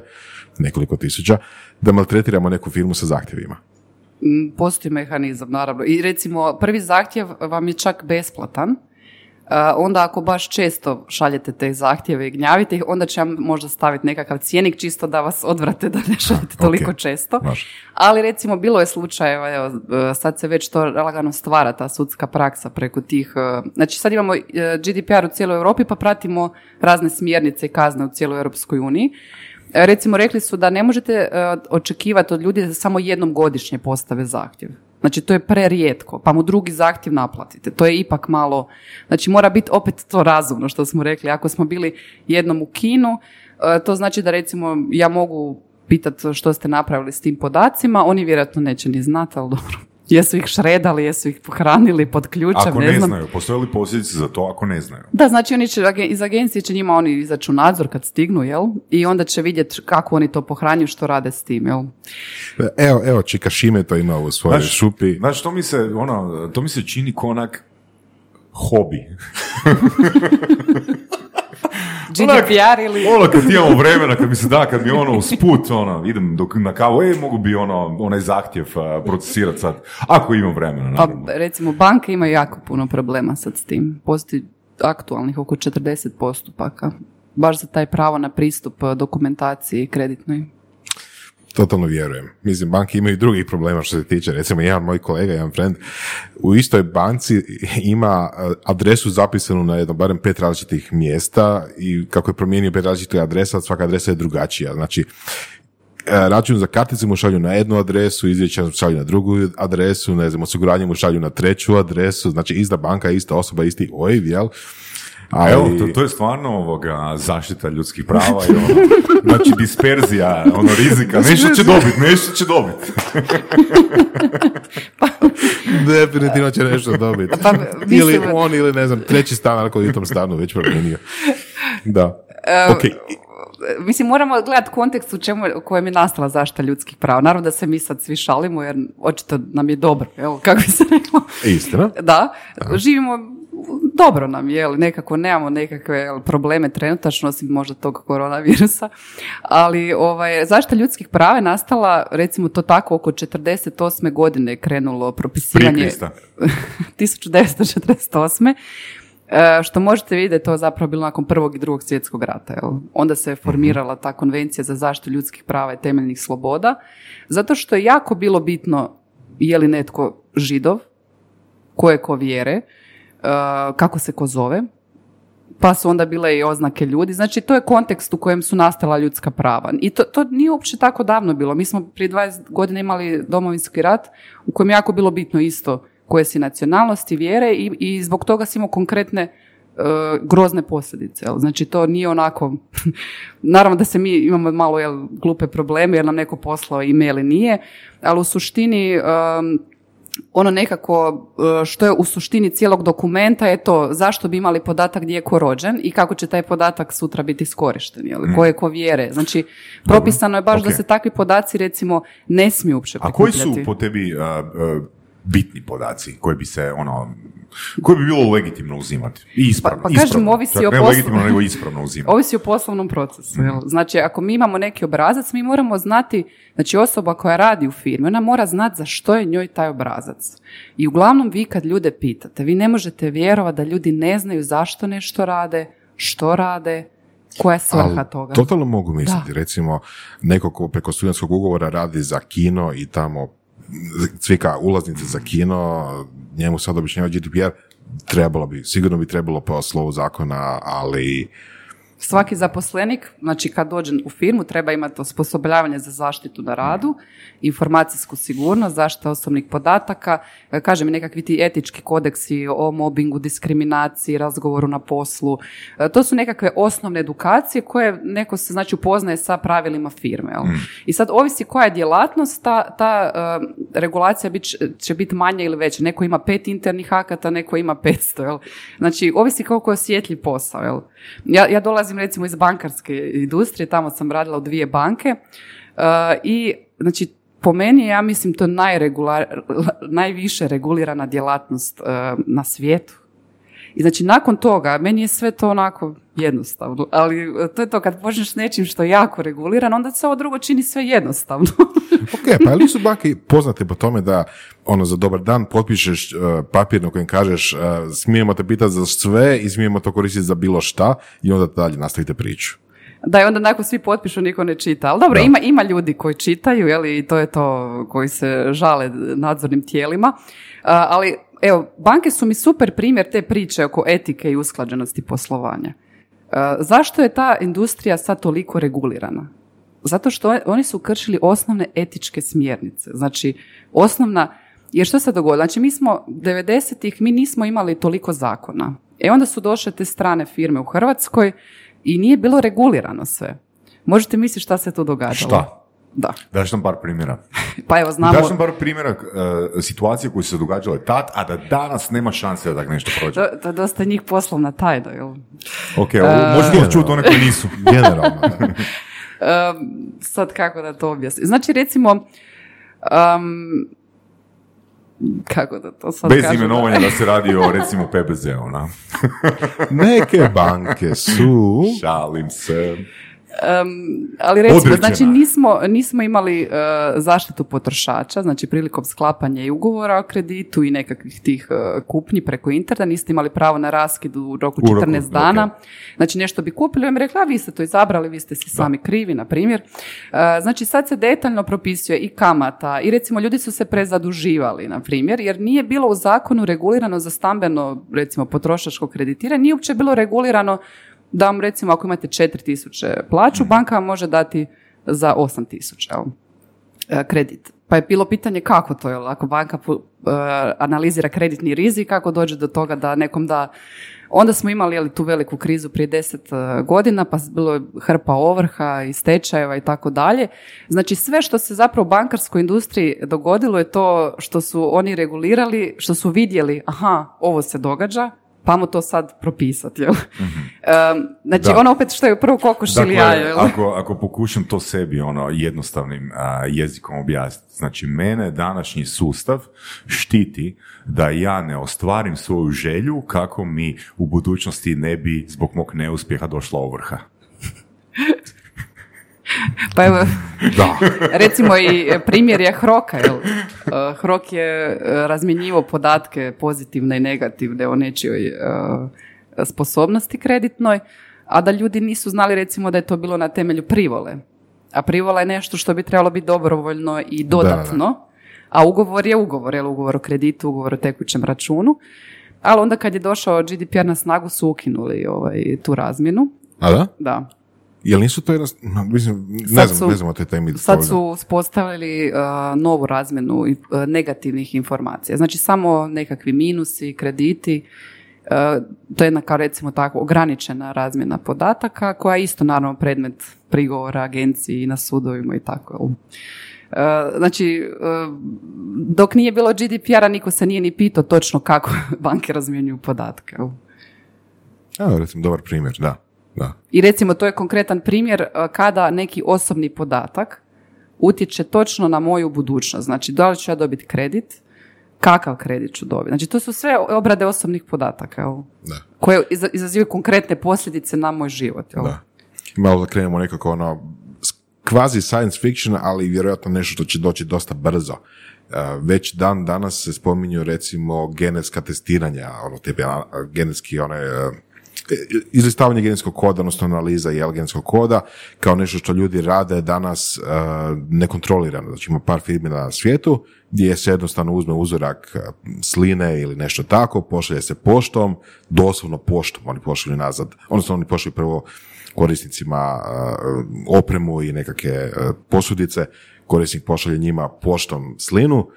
nekoliko tisuća, da maltretiramo neku firmu sa zahtjevima. Postoji mehanizam, naravno. I recimo, prvi zahtjev vam je čak besplatan. Uh, onda ako baš često šaljete te zahtjeve i gnjavite ih, onda će vam možda staviti nekakav cijenik čisto da vas odvrate da ne šaljete toliko ok. često. Može. Ali recimo bilo je slučajeva, evo, e, sad se već to lagano stvara ta sudska praksa preko tih, e, znači sad imamo e, GDPR u cijeloj Europi pa pratimo razne smjernice i kazne u cijeloj Europskoj uniji. Recimo rekli su da ne možete e, očekivati od ljudi da samo jednom godišnje postave zahtjev. Znači to je prerijetko, pa mu drugi zahtjev naplatite. To je ipak malo, znači mora biti opet to razumno što smo rekli. Ako smo bili jednom u kinu, e, to znači da recimo ja mogu pitati što ste napravili s tim podacima, oni vjerojatno neće ni znati, ali dobro. Jesu ih šredali, jesu ih pohranili pod ključem, Ako ne, ne znam. znaju, postoje li posljedice za to ako ne znaju? Da, znači oni će, iz agencije će njima oni izaći u nadzor kad stignu, jel? I onda će vidjeti kako oni to pohranjuju, što rade s tim, jel? Evo, evo, Čika Šime to ima u svojoj Znaš, šupi. Znaš, to mi se, ono, to mi se čini ko onak hobi. *laughs* GDPR ili... Ono kad imamo vremena, kad mi se da, kad mi ono usput, ono, idem dok na kavu, e, mogu bi ono, onaj zahtjev procesirati sad, ako imam vremena, Pa naravno. recimo banke imaju jako puno problema sad s tim. Postoji aktualnih oko 40 postupaka. Baš za taj pravo na pristup dokumentaciji kreditnoj. Totalno vjerujem. Mislim, banke imaju drugih problema što se tiče. Recimo, jedan moj kolega, jedan friend, u istoj banci ima eh, adresu zapisanu na jedno, barem pet različitih mjesta i kako je promijenio pet različitih adresa, svaka adresa je drugačija. Znači, eh, račun za kartice mu šalju na jednu adresu, izvješća mu šalju na drugu adresu, ne znam, osiguranje mu šalju na treću adresu, znači ista banka, ista osoba, isti OIB, jel? Ali, Evo, to, to je stvarno ovoga zaštita ljudskih prava i ono, znači disperzija, ono rizika, nešto će dobiti, nešto će dobiti. *laughs* Definitivno će nešto dobiti. Pa, mislim- ili on, ili ne znam, treći stan ako je u tom stanu već promijenio. Da. Ok. Mislim, moramo gledati kontekst u čemu, u kojem je nastala zaštita ljudskih prava. Naravno da se mi sad svi šalimo, jer očito nam je dobro, evo, kako bi se reklo. Istina. Da, živimo dobro nam je, nekako nemamo nekakve jel, probleme trenutačno, osim možda tog koronavirusa, ali ovaj, zaštita ljudskih prava je nastala, recimo to tako, oko 48. godine je krenulo propisivanje... Krista. 1948. *laughs* E, što možete vidjeti, to je zapravo bilo nakon prvog i drugog svjetskog rata. Jel? Onda se je formirala ta konvencija za zaštitu ljudskih prava i temeljnih sloboda, zato što je jako bilo bitno je li netko židov, koje ko vjere, kako se ko zove, pa su onda bile i oznake ljudi. Znači, to je kontekst u kojem su nastala ljudska prava. I to, to nije uopće tako davno bilo. Mi smo prije 20 godina imali domovinski rat u kojem je jako bilo bitno isto koje si nacionalnosti, vjere i, i zbog toga si imao konkretne grozne posljedice. Znači to nije onako, *laughs* naravno da se mi imamo malo jel, glupe probleme jer nam neko poslao email i nije, ali u suštini ono nekako e, što je u suštini cijelog dokumenta je to zašto bi imali podatak gdje je ko rođen i kako će taj podatak sutra biti iskorišten, jel? Mm. koje ko vjere. Znači, propisano je baš da se takvi podaci recimo ne smiju uopće A koji su po tebi bitni podaci koji bi se ono koje bi bilo legitimno uzimati? Ispravno. Pa, pa kažem, ovisi o, legitimno, nego ispravno uzimati. ovisi o poslovnom procesu. mm Znači, ako mi imamo neki obrazac, mi moramo znati, znači osoba koja radi u firmi, ona mora znati za što je njoj taj obrazac. I uglavnom vi kad ljude pitate, vi ne možete vjerovati da ljudi ne znaju zašto nešto rade, što rade, koja je svrha toga. Totalno mogu misliti, recimo, neko ko preko studentskog ugovora radi za kino i tamo cvika ulaznice za kino, njemu sad objašnjava GDPR, trebalo bi, sigurno bi trebalo po slovu zakona, ali Svaki zaposlenik, znači kad dođe u firmu, treba imati osposobljavanje za zaštitu na radu, informacijsku sigurnost, zaštita osobnih podataka, kažem i nekakvi ti etički kodeksi o mobingu, diskriminaciji, razgovoru na poslu. E, to su nekakve osnovne edukacije koje neko se znači upoznaje sa pravilima firme. Jel? Mm. I sad ovisi koja je djelatnost, ta, ta uh, regulacija bit, će biti manja ili veća. Neko ima pet internih akata, neko ima petsto. Jel? Znači, ovisi koliko je osjetljiv posao. Jel? Ja, ja dolazim recimo iz bankarske industrije, tamo sam radila u dvije banke uh, i znači po meni ja mislim to najviše regulirana djelatnost uh, na svijetu. I znači nakon toga, meni je sve to onako jednostavno, ali to je to kad počneš nečim što je jako regulirano, onda se ovo drugo čini sve jednostavno. *laughs* ok, pa ali su banke poznate po tome da ono za dobar dan potpišeš uh, papir na kojem kažeš uh, smijemo te pitati za sve i smijemo to koristiti za bilo šta i onda dalje nastavite priču. Da, i onda nakon svi potpišu, niko ne čita. Ali dobro, ima, ima ljudi koji čitaju, jeli, i to je to koji se žale nadzornim tijelima. Uh, ali, evo, banke su mi super primjer te priče oko etike i usklađenosti poslovanja. Zašto je ta industrija sad toliko regulirana? Zato što oni su kršili osnovne etičke smjernice. Znači, osnovna, jer što se dogodilo? Znači, mi smo 90-ih, mi nismo imali toliko zakona. E onda su došle te strane firme u Hrvatskoj i nije bilo regulirano sve. Možete misliti šta se tu događalo? Šta? Da. Daš nam par primjera. *laughs* Pa evo, znamo... Daš nam par primjera uh, situacije koje su se događale tad, a da danas nema šanse da tak nešto prođe. To, to je dosta njih poslovna tajna, jel? Ok, uh, možete čuti one koji nisu. *laughs* Generalno. um, *laughs* sad kako da to objasnim. Znači, recimo, um, kako da to sad Bez imenovanja da se radi o recimo PBZ-u, na? Neke banke su... Šalim se. Um, ali recimo, znači nismo, nismo imali uh, zaštitu potrošača, znači prilikom sklapanja i ugovora o kreditu i nekakvih tih uh, kupnji preko interneta, niste imali pravo na raskid u roku 14 dana. Znači nešto bi kupili, im rekla, a vi ste to izabrali, vi ste si sami krivi, na primjer. Uh, znači sad se detaljno propisuje i kamata i recimo ljudi su se prezaduživali, na primjer, jer nije bilo u zakonu regulirano za stambeno, recimo potrošačko kreditiranje, nije uopće bilo regulirano da vam recimo ako imate 4000 plaću, banka vam može dati za 8000 e, kredit. Pa je bilo pitanje kako to je, ako banka e, analizira kreditni rizik, kako dođe do toga da nekom da Onda smo imali jeli, tu veliku krizu prije deset e, godina, pa bilo je hrpa ovrha i stečajeva i tako dalje. Znači sve što se zapravo u bankarskoj industriji dogodilo je to što su oni regulirali, što su vidjeli, aha, ovo se događa, pa to sad propisati. Jel? *laughs* Mm-hmm. znači, ono opet što je prvo kokoš dakle, ili jajo. Ako, ako pokušam to sebi ono jednostavnim jezikom objasniti, znači mene današnji sustav štiti da ja ne ostvarim svoju želju kako mi u budućnosti ne bi zbog mog neuspjeha došla ovrha. *laughs* Pa evo, da. *laughs* recimo i primjer je Hroka. Jel? Uh, Hrok je uh, razmjenjivo podatke pozitivne i negativne o nečijoj uh, sposobnosti kreditnoj, a da ljudi nisu znali recimo da je to bilo na temelju privole. A privola je nešto što bi trebalo biti dobrovoljno i dodatno, a ugovor je ugovor, je ugovor o kreditu, ugovor o tekućem računu. Ali onda kad je došao GDPR na snagu su ukinuli ovaj, tu razmjenu. A da? Da. Jel nisu to jednostavno, mislim, ne znam, ne znam o te temi. Sad su spostavili uh, novu razmjenu uh, negativnih informacija. Znači samo nekakvi minusi, krediti, uh, to je jedna kao recimo tako ograničena razmjena podataka koja je isto naravno predmet prigovora agenciji na sudovima i tako. E, Znači, e, dok nije bilo GDPR-a, niko se nije ni pitao točno kako *laughs* banke razmjenjuju podatke. Evo, recimo, dobar primjer, da. Da. I recimo, to je konkretan primjer e, kada neki osobni podatak utječe točno na moju budućnost. Znači, da li ću ja dobiti kredit, kakav kredit ću dobiti. Znači, to su sve obrade osobnih podataka, jel? Da. koje iza- izazivaju konkretne posljedice na moj život. Jel? Da. Malo da krenemo nekako ono, kvazi science fiction, ali vjerojatno nešto što će doći dosta brzo. Uh, već dan danas se spominju recimo genetska testiranja, ono uh, genetski one, uh, izlistavanje genetskog koda, odnosno analiza jel genetskog koda, kao nešto što ljudi rade danas uh, nekontrolirano. Znači ima par firmi na svijetu gdje se jednostavno uzme uzorak uh, sline ili nešto tako, pošalje se poštom, doslovno poštom oni pošalju nazad, odnosno oni pošalju prvo korisnicima uh, opremu i nekakve uh, posudice, korisnik pošalje njima poštom slinu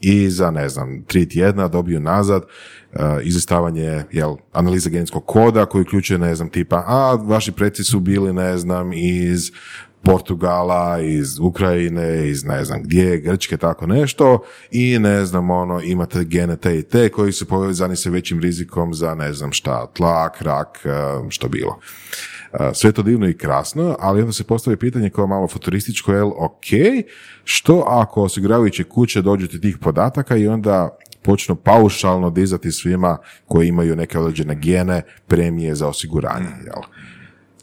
i za, ne znam, tri tjedna dobiju nazad uh, izlistavanje, jel, analiza genetskog koda koji uključuje, ne znam, tipa, a, vaši preci su bili, ne znam, iz Portugala, iz Ukrajine, iz ne znam gdje, Grčke, tako nešto i ne znam, ono, imate gene te i te koji su povezani sa većim rizikom za ne znam šta, tlak, rak, uh, što bilo. Sve to divno i krasno, ali onda se postavi pitanje koje je malo futurističko, jel, ok, što ako osiguravajuće kuće dođu do tih podataka i onda počnu paušalno dizati svima koji imaju neke određene gene premije za osiguranje, jel?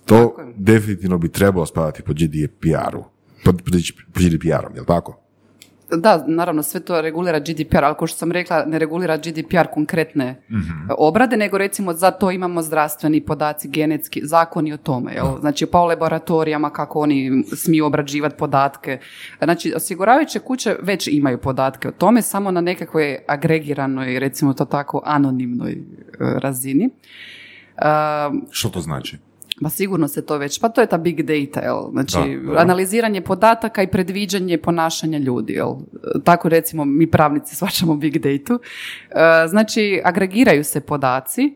To definitivno bi trebalo spadati po GDPR-u. Pod, pod GDPR-om, jel tako? Da, naravno, sve to regulira GDPR, ali kao što sam rekla, ne regulira GDPR konkretne obrade, nego recimo za to imamo zdravstveni podaci, genetski, zakoni o tome. Jel? Znači, pa o laboratorijama, kako oni smiju obrađivati podatke. Znači, osiguravajuće kuće već imaju podatke o tome, samo na nekakvoj agregiranoj, recimo to tako, anonimnoj e, razini. Um, Što to znači? Ma sigurno se to već, pa to je ta big data, jel? Znači, Da, dobro. analiziranje podataka i predviđanje ponašanja ljudi, jel? Tako recimo mi pravnici *laughs* svačamo big data. Znači, agregiraju se podaci,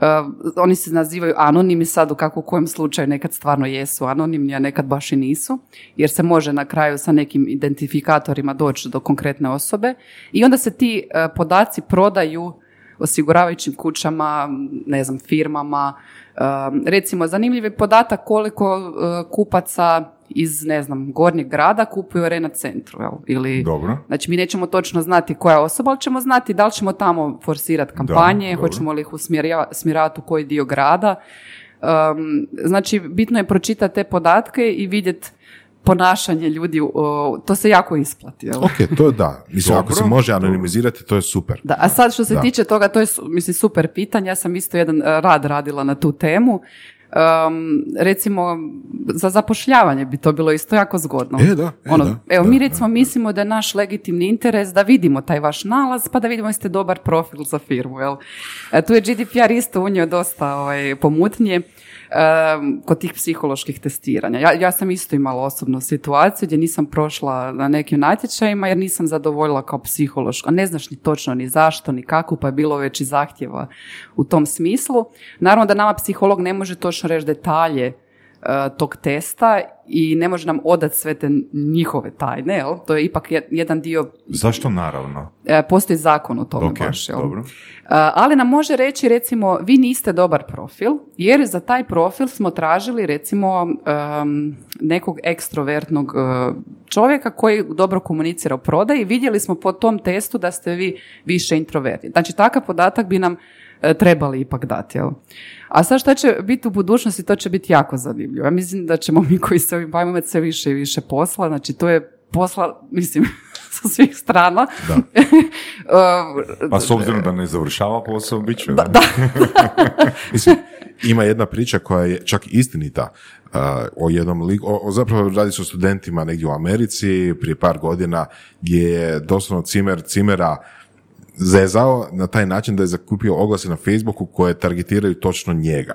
Uh, oni se nazivaju anonimi sad u kako u kojem slučaju nekad stvarno jesu anonimni, a nekad baš i nisu, jer se može na kraju sa nekim identifikatorima doći do konkretne osobe i onda se ti uh, podaci prodaju osiguravajućim kućama, ne znam, firmama. Um, recimo, zanimljiv je podatak koliko uh, kupaca iz, ne znam, gornjeg grada kupuju Arena centru, jel? Ili, Dobro. Znači, mi nećemo točno znati koja je osoba, ali ćemo znati da li ćemo tamo forsirati kampanje, dobro. hoćemo li ih usmjerja- smjeravati u koji dio grada. Um, znači, bitno je pročitati te podatke i vidjeti ponašanje ljudi, to se jako isplati. Jel? Ok, to je da. Mislim, ako Dobro, se može anonimizirati, to je super. Da, a sad što se Da. tiče toga, to je mislim super pitanje, ja sam isto jedan e, rad radila na tu temu. Um, recimo, za zapošljavanje bi to bilo isto jako zgodno. E, da, e, ono, da, evo, da, mi recimo mislimo da je naš legitimni interes da vidimo taj vaš nalaz, pa da vidimo jeste dobar profil za firmu. Jel? E, tu je GDPR isto unio dosta ovaj, pomutnje um, kod tih psiholoških testiranja. Ja, ja sam isto imala osobnu situaciju gdje nisam prošla na nekim natječajima jer nisam zadovoljila kao psihološka. Ne znaš ni točno ni zašto, ni kako, pa je bilo već i zahtjeva u tom smislu. Naravno da nama psiholog ne može točno reći detalje tog testa i ne može nam odati sve te njihove tajne, jel? To je ipak je- jedan dio, Zašto naravno? e, postoji zakon o tome Ok, baš, jel? dobro. Uh, ali nam može reći recimo vi niste dobar profil jer za taj profil smo tražili recimo nekog ekstrovertnog čovjeka koji dobro komunicira o prodaji vidjeli smo po tom testu da ste vi više introverti. Znači takav podatak bi nam trebali ipak dati. Jel? A sad šta će biti u budućnosti, to će biti jako zanimljivo. Ja mislim da ćemo mi koji se ovim bavimo imati sve više i više posla, znači to je posla, mislim, *laughs* sa svih strana. Da. Uh, *laughs* Pa s obzirom da ne završava posao, bit će. da, da. *laughs* Mislim, ima jedna priča koja je čak istinita uh, o jednom liku, o, o- zapravo radi se o studentima negdje u Americi prije par godina gdje je doslovno cimer cimera zezao na taj način da je zakupio oglase na Facebooku koje targetiraju točno njega.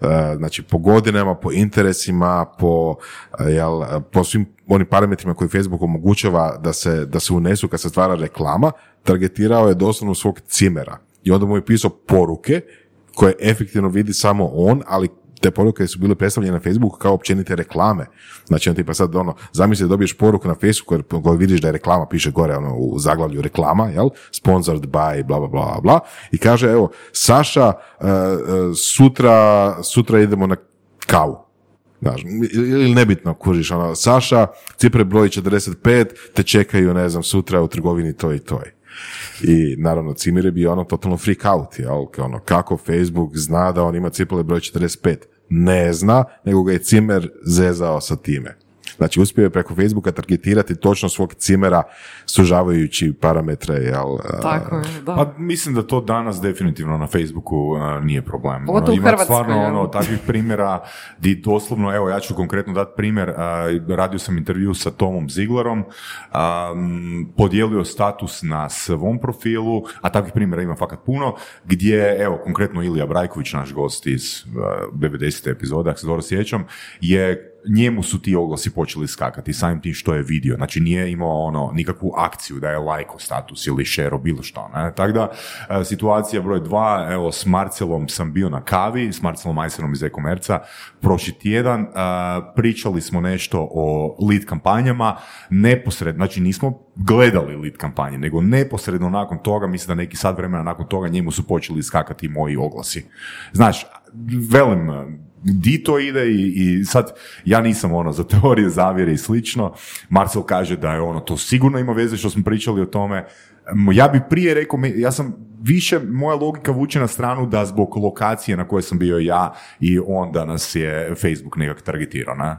Uh, znači po godinama, po interesima, po, uh, jel, po svim onim parametrima koji Facebook omogućava da se, da se unesu kad se stvara reklama, targetirao je doslovno svog cimera i onda mu je pisao poruke koje efektivno vidi samo on, ali te poruke su bile predstavljene na Facebooku kao općenite reklame. Znači, on tipa sad ono, zamisli da dobiješ poruku na Facebooku koju vidiš da je reklama, piše gore ono, u zaglavlju reklama, jel? Sponsored by, bla, bla, bla, bla. I kaže, evo, Saša, uh, sutra, sutra idemo na kavu. Znaš, ili nebitno, kužiš, ono, Saša, cipre broj 45, te čekaju, ne znam, sutra u trgovini to i to. I naravno, Cimir je bio ono totalno freak out, jel? Ono, kako Facebook zna da on ima cipele broj 45? Ne zna, nego ga je Cimer zezao sa time. Znači, uspio je preko Facebooka targetirati točno svog cimera sužavajući parametre, jel? Tako je, da. Pa mislim da to danas definitivno na Facebooku nije problem. Pogotovo ono, u Hrvatskoj, stvarno ono, takvih primjera di doslovno, evo ja ću konkretno dati primjer, radio sam intervju sa Tomom Ziglarom, podijelio status na svom profilu, a takvih primjera ima fakat puno, gdje, evo, konkretno Ilija Brajković, naš gost iz a, 90. epizode, ako se dobro sjećam, je njemu su ti oglasi počeli skakati samim tim što je vidio. Znači nije imao ono nikakvu akciju da je lajko status ili šero bilo što. Ne? Tako da e, situacija broj dva, evo s Marcelom sam bio na kavi, s Marcelom Majserom iz e-komerca prošli tjedan, e, pričali smo nešto o lead kampanjama, neposredno, znači nismo gledali lead kampanje, nego neposredno nakon toga, mislim da neki sat vremena nakon toga njemu su počeli skakati moji oglasi. Znaš, velim, di to ide i, i sad ja nisam ono za *laughs* teorije zavjere i slično. Marcel kaže da je ono to sigurno ima veze što smo pričali o tome. Ja bi prije rekao, ja sam više, moja logika vuče na stranu da zbog lokacije na kojoj sam bio ja i onda nas je Facebook nekak targetirao, ne?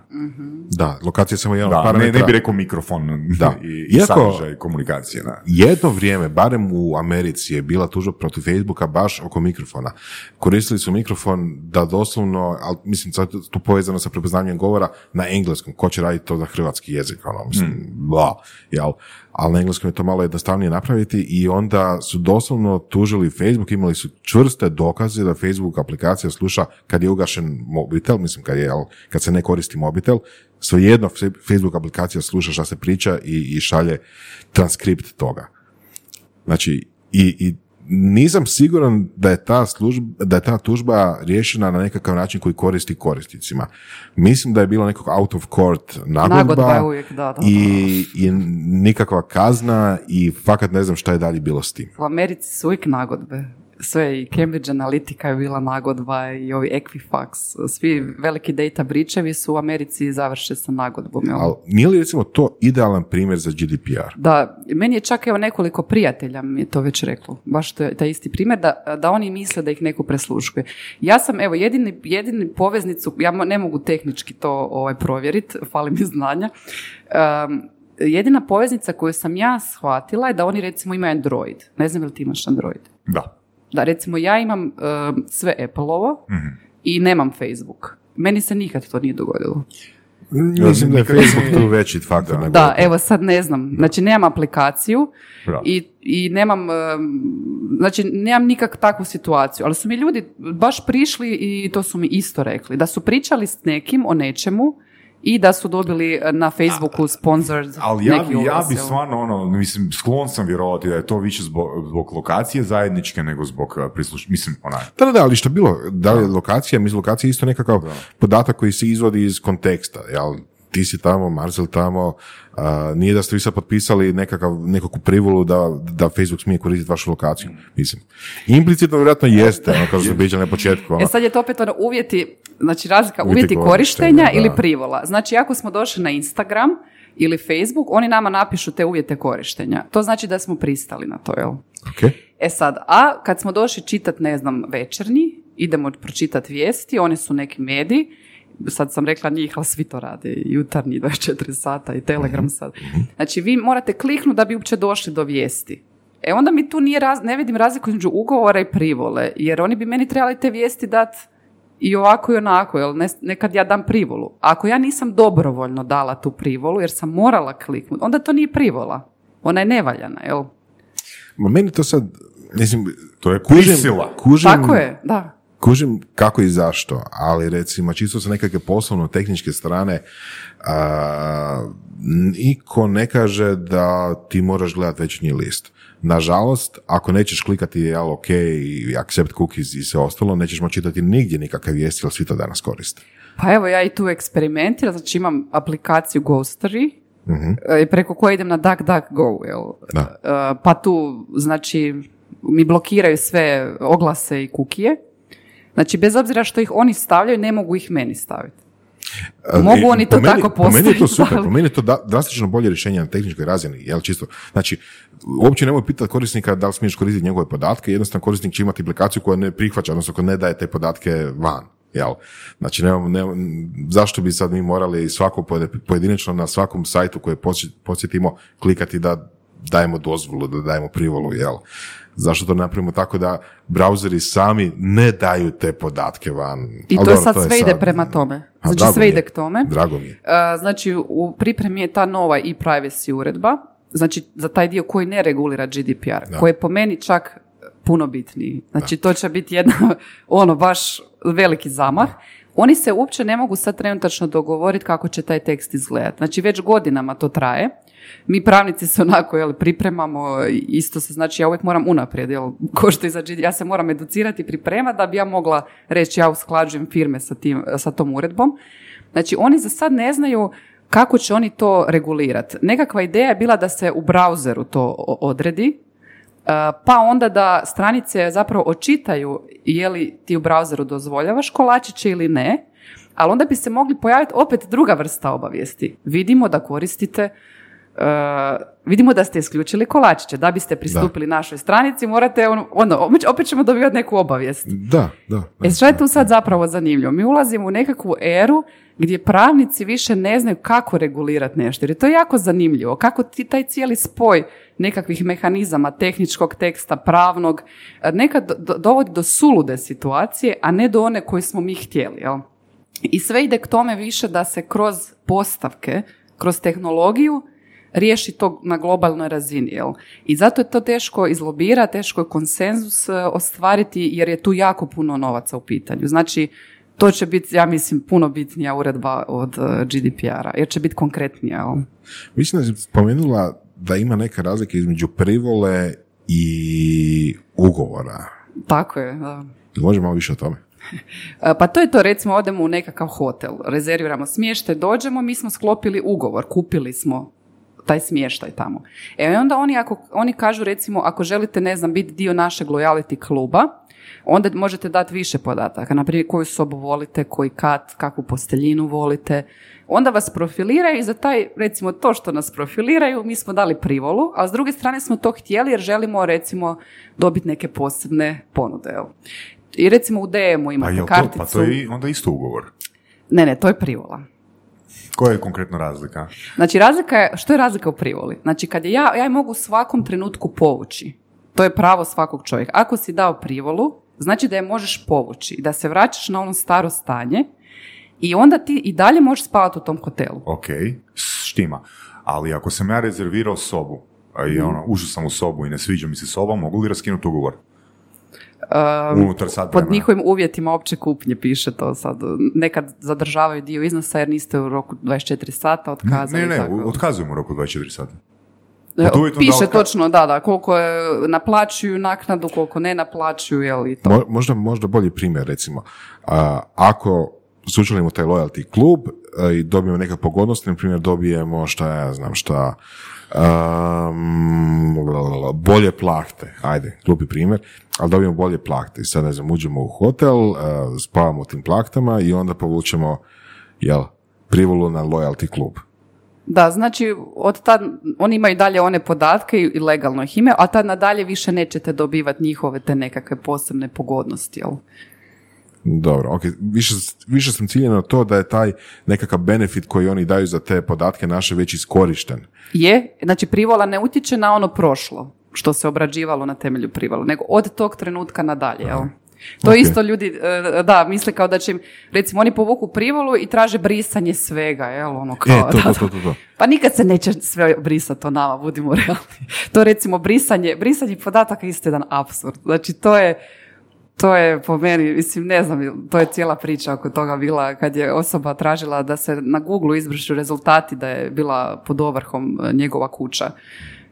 Da, lokacija je samo jedan Da, ne, parametra. ne bi rekao mikrofon *laughs* Da. i, i Iako- sadržaj komunikacije, ne? Jedno vrijeme, barem u Americi, je bila tužba protiv Facebooka baš oko mikrofona. Koristili su mikrofon da doslovno, ali mislim sad tu povezano sa prepoznavanjem govora na engleskom. Ko će raditi to za hrvatski jezik? Ono, mislim, bla, jel? Ali na engleskom je to malo jednostavnije napraviti i onda su doslovno tužili Facebook, imali su čvrste dokaze da Facebook aplikacija sluša kad je ugašen mobitel, mislim kad, je, kad se ne koristi mobitel, svejedno Facebook aplikacija sluša šta se priča i, i šalje transkript toga. Znači, i, i nisam siguran da je, ta služba, da je ta tužba riješena na nekakav način koji koristi korisnicima. Mislim da je bilo nekog out of court nagodba, Nagodba je uvijek, da, da, da. I, i nikakva kazna i fakat ne znam šta je dalje bilo s tim. U Americi su uvijek nagodbe. Sve i Cambridge Analytica je bila nagodba i ovi Equifax. Svi veliki data bričevi su u Americi završe sa nagodbom. jel? Ali nije li recimo to idealan primjer za GDPR? Da, meni je čak evo nekoliko prijatelja mi je to već reklo, baš to je taj isti primjer, da, da oni misle da ih neko presluškuje. Ja sam, evo, jedini, jedini poveznicu, ja ne mogu tehnički to ovaj, provjeriti, fali mi znanja, Um, jedina poveznica koju sam ja shvatila je da oni recimo imaju Android. Ne znam li ti imaš Android? Da. Da, recimo ja imam um, sve Apple-ovo i nemam Facebook. Meni se nikad to nije dogodilo. Mislim da je Facebook tu veći faktor. Da, Apple. evo sad ne znam. Znači nemam aplikaciju i, i nemam, um, znači nemam nikak takvu situaciju, ali su mi ljudi baš prišli i to su mi isto rekli, da su pričali s nekim o nečemu i da su dobili eh, na Facebooku sponsored Ali ja, neki ja bi stvarno, ono, mislim, sklon sam vjerovati da je to više zbog, zbog lokacije zajedničke nego zbog uh, prisluš... Mislim, onaj, Da, da, da, ali što bilo, da li je lokacija, mislim, lokacija je isto nekakav podatak koji se izvodi iz konteksta, jel? Ti si tamo, Marcel tamo, a, nije da ste vi sad potpisali nekakav, nekakvu privolu da, da Facebook smije koristiti vašu lokaciju, mislim. Implicitno vjerojatno jeste, ono kao što smo na početku, ono, E sad je to opet ono uvjeti, znači razlika Uvjeti uvjeti, korištenja, da. ili privola. Znači ako smo došli na Instagram ili Facebook, oni nama napišu te uvjete korištenja. To znači da smo pristali na to, jel? ok. E sad, a kad smo došli čitat, ne znam, večernji, idemo pročitati vijesti, oni su neki mediji, sad sam rekla njih, ali svi to rade, i jutarnji 24 sata i Telegram sad. Znači, vi morate kliknuti da bi uopće došli do vijesti. E onda mi tu nije raz, ne vidim razliku između ugovora i privole, jer oni bi meni trebali te vijesti dati i ovako i onako, jel ne, nekad ja dam privolu. Ako ja nisam dobrovoljno dala tu privolu, jer sam morala kliknuti, onda to nije privola. Ona je nevaljana, jel? Ma meni to sad, mislim, to je kužim, prisila. kužim, Tako je, da. Kužim kako i zašto, ali recimo čisto sa nekakve poslovno tehničke strane a, niko ne kaže da ti moraš gledati večernji list. Nažalost, ako nećeš klikati jel ok i accept cookies i sve ostalo, nećeš moći čitati nigdje nikakve vijesti, jer svi to danas koriste. Pa evo, ja i tu eksperimentiram, znači imam aplikaciju Ghostery, e, preko koje idem na DuckDuckGo, jel? Da. E, Pa tu, znači, mi blokiraju sve oglase i kukije. Znači, bez obzira što ih oni stavljaju, ne mogu ih meni staviti. Mogu oni to meni- tako Po meni je to postaviti, super, po meni je to da- drastično bolje rješenje na tehničkoj razini, jel čisto. Znači, uopće nemoj pitati korisnika da li smiješ koristiti njegove podatke, jednostavno korisnik će imati aplikaciju koja ne prihvaća, odnosno koja ne daje te podatke van. Jel? Znači, nemamo, nemamo- zašto bi sad mi morali svako pojedinačno na svakom sajtu koje posje- posjetimo klikati da dajemo dozvolu, da dajemo privolu, jel? Zašto to napravimo tako da brauzeri sami ne daju te podatke van? I Ali to je dobro, sad sve ide prema tome. A, Znači, sve je. ide k tome. Drago mi je. E, Znači, u pripremi je ta nova i privacy uredba, znači za taj dio koji ne regulira GDPR, Da. koji je po meni čak puno bitniji. Znači, to će biti jedna, *laughs* ono, baš veliki zamah. Oni se uopće ne mogu sad trenutačno dogovoriti kako će taj tekst izgledati. Znači, već godinama to traje. Mi pravnici se onako, jel, pripremamo, isto se, znači ja uvijek moram unaprijed, jel, ko što i za GDPR, ja se moram educirati i pripremati da bi ja mogla reći ja usklađujem firme sa, tim, sa tom uredbom. Znači, oni za sad ne znaju kako će oni to regulirati. Nekakva ideja je bila da se u brauzeru to odredi, Uh, pa onda da stranice zapravo očitaju je li ti u brauzeru dozvoljavaš kolačiće ili ne, ali onda bi se mogli pojaviti opet druga vrsta obavijesti. Vidimo da koristite uh, vidimo da ste isključili kolačiće. Da biste pristupili našoj stranici, morate ono, ono, opet- ćemo dobivati neku obavijest. Da, da. da. E što je tu sad zapravo zanimljivo? Mi ulazimo u nekakvu eru gdje pravnici više ne znaju kako regulirati nešto. Jer je to jako zanimljivo. Kako ti taj cijeli spoj nekakvih mehanizama, tehničkog teksta, pravnog, eh, nekad do- do- dovodi do sulude situacije, a ne do one koju smo mi htjeli. Jel? I sve ide k tome više da se kroz postavke, kroz tehnologiju riješi to na globalnoj razini. Jel? I zato je to teško izlobirati, teško je konsenzus e, ostvariti jer je tu jako puno novaca u pitanju. Znači, to će biti, ja mislim, puno bitnija uredba od e, GDPR-a, jer će biti konkretnija. Jel? Mislim da si spomenula da ima neka razlika između privole i ugovora. Tako je, da. Može malo više o tome? E, Pa to je to, recimo odemo u nekakav hotel, rezerviramo smještaj, dođemo, mi smo sklopili ugovor, kupili smo taj smještaj tamo. E onda oni, ako, oni kažu recimo ako želite, ne znam, biti dio našeg lojality kluba, onda možete dati više podataka, na primjer koju sobu volite, koji kat, kakvu posteljinu volite. Onda vas profiliraju i za taj, recimo to što nas profiliraju, mi smo dali privolu, a s druge strane smo to htjeli jer želimo recimo dobiti neke posebne ponude. jel? I recimo u DM-u Pa, imate jel to, karticu. pa to je i- onda isto ugovor. Ne, ne, to je privola. Koja je konkretno razlika? Znači, razlika je, što je razlika u privoli? Znači, kad je ja, ja je mogu u svakom trenutku povući. To je pravo svakog čovjeka. Ako si dao privolu, znači da je možeš povući, da se vraćaš na ono staro stanje i onda ti i dalje možeš spavati u tom hotelu. Ok, štima. Ali ako sam ja rezervirao sobu, i ono, ušao sam u sobu i ne sviđa mi se soba, mogu li raskinuti ugovor? Unutar sat Pod njihovim uvjetima opće kupnje piše to sad. Nekad zadržavaju dio iznosa jer niste u roku 24 sata otkazali. Ne, ne, tako. otkazujemo u roku 24 sata. E, da Piše otka- točno, da, da, koliko je naplaćuju naknadu, koliko ne naplaćuju, jel i to. Mo- možda, možda bolji primjer, recimo. A, ako sučelimo taj loyalty klub a, i dobijemo neke pogodnosti, na primjer dobijemo šta ja znam šta, um, bolje plahte, ajde, glupi primjer, ali dobijemo bolje plahte i sad ne znam, uđemo u hotel, a, spavamo tim plahtama i onda povučemo, jel, privolu na loyalty klub. Da, znači od tad, oni imaju dalje one podatke i legalno ih imaju, a tad nadalje više nećete dobivati njihove te nekakve posebne pogodnosti, jel? Dobro, ok. Više, više sam ciljen na to da je taj nekakav benefit koji oni daju za te podatke naše već iskorišten. Je, znači privola ne utječe na ono prošlo što se obrađivalo na temelju privola, nego od tog trenutka nadalje, jel? To Ok. isto ljudi, e, da, misle kao da će im, recimo oni povuku privolu i traže brisanje svega, jel, ono kao, E, to, da, to, to. Pa nikad se neće sve brisati o nama, budimo *laughs* realni. To recimo brisanje, brisanje podataka je isto jedan apsurd. Znači to je, to je po meni, mislim, ne znam, to je cijela priča oko toga bila kad je osoba tražila da se na Google izvršu rezultati da je bila pod ovrhom e, njegova kuća.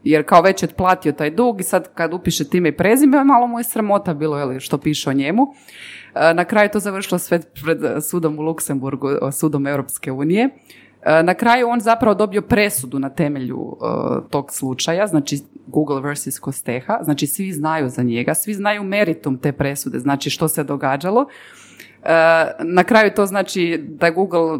Jer kao već je platio taj dug i sad kad upiše time i prezime, malo mu je sramota bilo je što piše o njemu. E, Na kraju to završilo sve pred sudom u Luksemburgu, sudom Europske unije. E, Na kraju on zapravo dobio presudu na temelju e, tog slučaja, znači Google vs. Kosteha, znači svi znaju za njega, svi znaju meritum te presude, znači što se događalo. E, na kraju to znači da Google,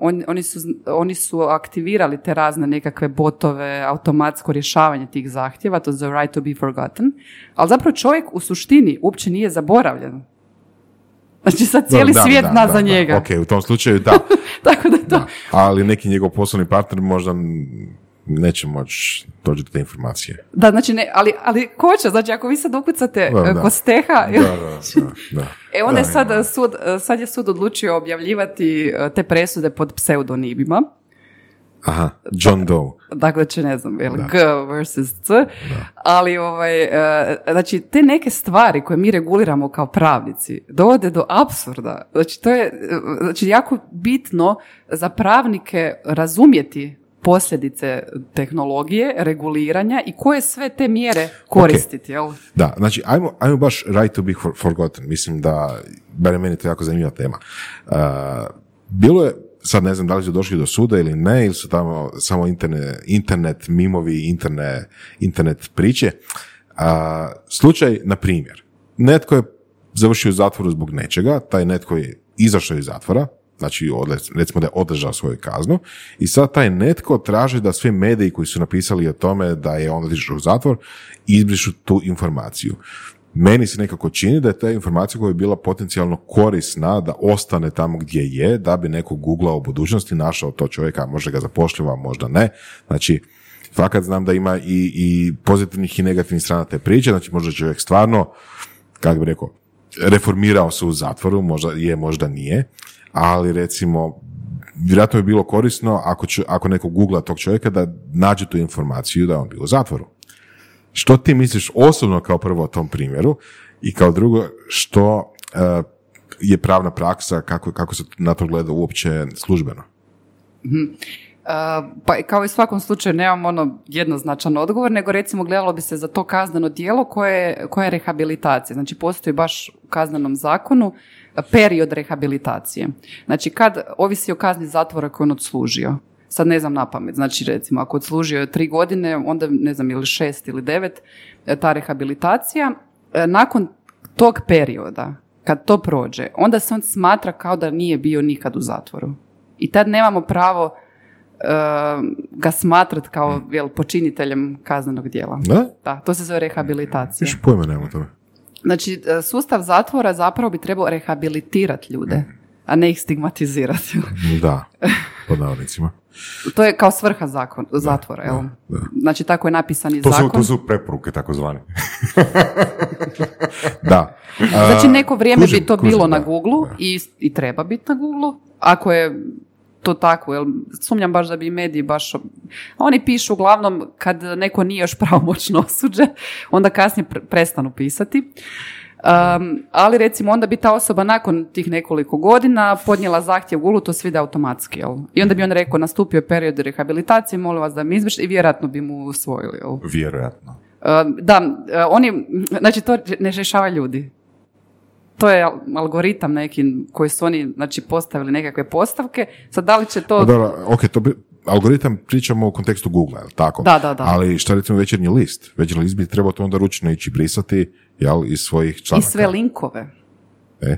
on- oni, su, oni su aktivirali te razne nekakve botove, automatsko rješavanje tih zahtjeva, to je the right to be forgotten, ali zapravo čovjek u suštini uopće nije zaboravljen. Znači sad cijeli Da, svijet da, zna da, za njega. Ok, u tom slučaju da. *laughs* Tako da to... Da. Ali neki njegov poslovni partner možda neće moći doći do te informacije. Da, znači ne, ali, ali ko će, znači ako vi sad ukucate Da, e, da. Kosteha, Da, da, *laughs* e onda je sad, sud, e, sad je sud odlučio objavljivati e, te presude pod pseudonimima. Aha, John Doe. Dakle, će ne znam, Da. G versus C, ali ovaj, e, znači te neke stvari koje mi reguliramo kao pravnici dovode do apsurda. Znači to je e, znači, jako bitno za pravnike razumjeti posljedice tehnologije, reguliranja i koje sve te mjere koristiti, jel? Da, znači, ajmo, ajmo baš right to be for- forgotten. Mislim da, barem meni to jako zanimljiva tema. Uh, bilo je, sad ne znam da li su došli do suda ili ne, ili su tamo samo interne, internet mimovi, interne, internet priče. Uh, slučaj, na primjer, netko je završio u zatvoru zbog nečega, taj netko je izašao iz zatvora, znači recimo da je odležao svoju kaznu i sad taj netko traži da svi mediji koji su napisali o tome da je on otišao u zatvor izbrišu tu informaciju. Meni se nekako čini da je ta informacija koja je bila potencijalno korisna da ostane tamo gdje je, da bi neko googlao u budućnosti, našao to čovjeka, možda ga zapošljiva, možda ne. Znači, fakat znam da ima i, i pozitivnih i negativnih strana te priče, znači možda čovjek stvarno, kako bi rekao, reformirao se u zatvoru, možda je, možda nije, ali recimo, vjerojatno bi bilo korisno ako, ću, ako neko googla tog čovjeka da nađe tu informaciju da je on bio u zatvoru. Što ti misliš osobno kao prvo o tom primjeru i kao drugo što eh, je pravna praksa, kako, kako se na to gleda uopće službeno? Uh, pa kao i u svakom slučaju nemam ono jednoznačan odgovor, nego recimo gledalo bi se za to kazneno djelo koje, koje je rehabilitacija. Znači postoji baš u kaznenom zakonu period rehabilitacije. Znači kad ovisi o kazni zatvora koju on odslužio. Sad ne znam na pamet, znači recimo ako odslužio je tri godine, onda ne znam ili šest ili devet, e, ta rehabilitacija, e, nakon tog perioda, kad to prođe, onda se on smatra kao da nije bio nikad u zatvoru. I tad nemamo pravo e, ga smatrat kao jel, počiniteljem kaznenog djela. Da? Da, to se zove rehabilitacija. Još pojma nemam o tome. Znači, sustav zatvora zapravo bi trebao rehabilitirati ljude, a ne ih stigmatizirati. Da, pod navodnicima. To je kao svrha zakon, zatvora, jel? da. Znači, tako je napisan i To su, zakon. to su preporuke takozvane. *laughs* Da. Znači, neko vrijeme kužim, bi to kužim, bilo da. na Google i, i treba biti na Google. Ako je to tako, jel, sumnjam baš da bi mediji baš... Oni pišu uglavnom kad neko nije još pravomoćno osuđen, onda kasnije pre- prestanu pisati. Um, ali recimo onda bi ta osoba nakon tih nekoliko godina podnijela zahtjev Google, to se vide automatski, jel? I onda bi on rekao, nastupio je period rehabilitacije, molim vas da mi izvršite i vjerojatno bi mu usvojili, jel? Vjerojatno. Uh, da, uh, oni, znači to ne rješava ljudi. To je al- algoritam neki koji su oni znači, postavili nekakve postavke. Sad da li će to... Pa Dobro, ok, to bi, algoritam pričamo u kontekstu Google, jel tako? Da, da, da. Ali šta recimo večernji list? Večernji list bi trebao to onda ručno ići brisati, jel, iz svojih I članaka. sve linkove. E?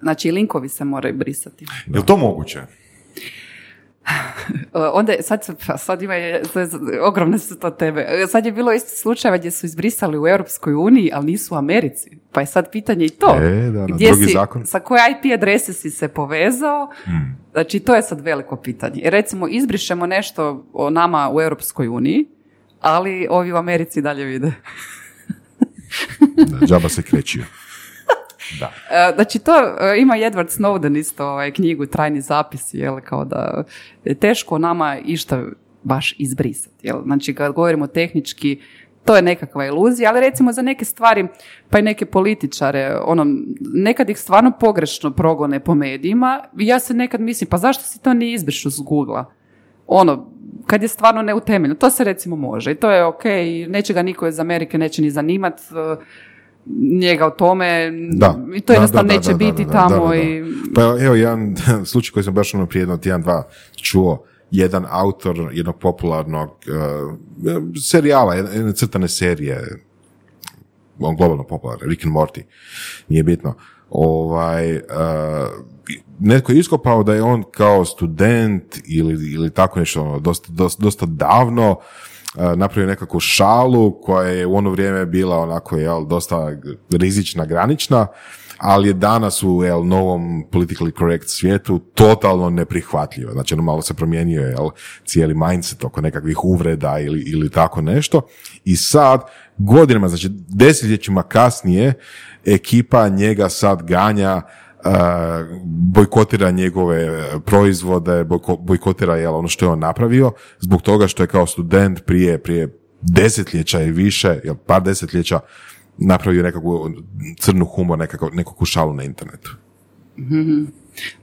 Znači i linkovi se moraju brisati. Je li to moguće? *laughs* Onda je- sad, pa sad ima je, ogromne su to tebe. Uh, Sad je bilo isto slučajeva gdje su izbrisali u Europskoj uniji, ali nisu u Americi. Pa je sad pitanje i to. E, da, Gdje drugi si, zakon. sa koje IP adrese si se povezao? Hmm. Znači, to je sad veliko pitanje. Jer recimo, izbrišemo nešto o nama u Europskoj uniji, ali ovi u Americi dalje vide. Da, džaba se krećio. *laughs* Da. E, Znači to e, ima Edward Snowden isto ovaj, knjigu Trajni zapisi, jel, kao da je teško nama išta baš izbrisati. Jel? Znači kad govorimo tehnički, To je nekakva iluzija, ali recimo za neke stvari, pa i neke političare, ono, nekad ih stvarno pogrešno progone po medijima ja se nekad mislim, pa zašto si to nije izbrišu s google Ono, kad je stvarno neutemeljeno. To se recimo može i to je ok, neće ga niko iz Amerike neće ni zanimat, eh, njega o tome. Da. i to jednostavno da, da, neće biti tamo i Pa evo jedan *laughs* slučaj koji sam baš ono prije jedno tjedan, dva čuo, jedan autor jednog popularnog uh, serijala, jedne crtane serije, on globalno popularan, Rick and Morty, nije bitno, ovaj, uh, netko je iskopao da je on kao student ili, ili tako nešto, ono, dosta, dosta, dosta davno, uh, napravio nekakvu šalu koja je u ono vrijeme bila onako jel, dosta rizična, granična, ali je danas u jel, novom politically correct svijetu totalno neprihvatljiva. Znači, ono malo se promijenio jel, cijeli mindset oko nekakvih uvreda ili, ili tako nešto. I sad, godinama, znači desetljećima kasnije, ekipa njega sad ganja bojkotira njegove proizvode, bojko- bojkotira jel, ono što je on napravio, zbog toga što je kao student prije, prije desetljeća i više, jel, par desetljeća, napravio nekakvu crnu humor, nekakvu, nekakvu šalu na internetu.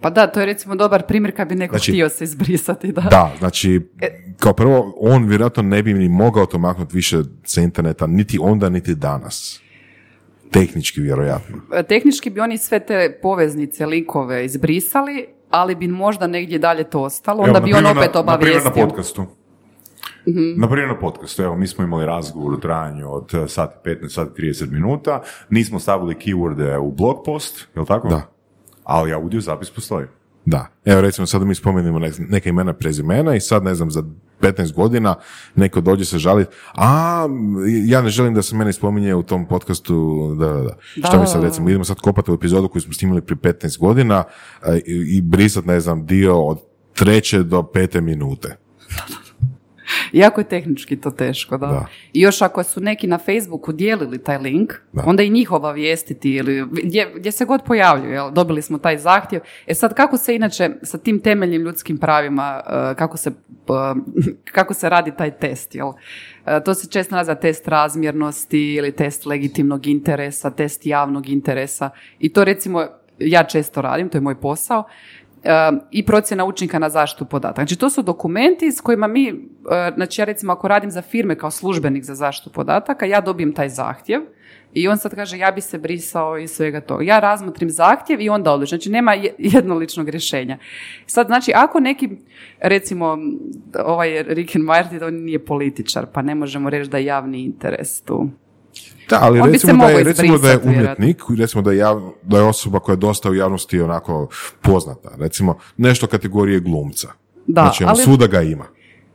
Pa da, to je recimo dobar primjer kad bi neko Znači- htio se izbrisati. Da. Da, znači, kao prvo, on vjerojatno ne bi ni mogao to maknuti više sa interneta, niti onda, niti danas. Tehnički, vjerojatno. E, Tehnički bi oni sve te poveznice, likove izbrisali, ali bi možda negdje dalje to ostalo, onda Evo, bi on opet na, obavijestio. na podcastu. Na primjer na podcastu, evo mi smo imali razgovor u trajanju od eh, sat i 15, sat i 30 minuta, nismo stavili keyworde u blog post, je li tako? Da. Ali audio zapis postoji. Da. Evo recimo sad mi spomenemo ne- neka imena prezimena i sad ne znam za 15 godina neko dođe se žaliti, a ja ne želim da se mene spominje u tom podcastu, da, da, da. Što mi sad recimo, idemo sad kopati u epizodu koju smo snimali prije 15 godina e, i, i brisat ne znam dio od treće do pete minute. *laughs* *laughs* Jako je tehnički to teško, da. Da. I još ako su neki na Facebooku dijelili taj link, Da. onda i njih obavijestiti ili gdje, gdje se god pojavljuju, jel? dobili smo taj zahtjev. E sad kako se inače sa tim temeljnim ljudskim pravima, eh, kako se, eh, *laughs* kako se radi taj test, jel? Eh, To se često naziva test razmjernosti ili test legitimnog interesa, test javnog interesa i to recimo ja često radim, to je moj posao, e, i procjena učinka na zaštitu podataka. Znači to su dokumenti s kojima mi, e, znači ja recimo ako radim za firme kao službenik za zaštitu podataka, ja dobijem taj zahtjev i on sad kaže ja bi se brisao iz svega toga. Ja razmotrim zahtjev i onda odlučim. Znači nema je- jednoličnog rješenja. Sad znači ako neki, recimo ovaj Rick and Morty, on nije političar, pa ne možemo reći da je javni interes tu. Da, ali On recimo da, je, recimo da je umjetnik, recimo da je, jav- da je osoba koja je dosta u javnosti onako poznata. Recimo, nešto kategorije glumca. Da, znači, ono, ali- svuda ga ima.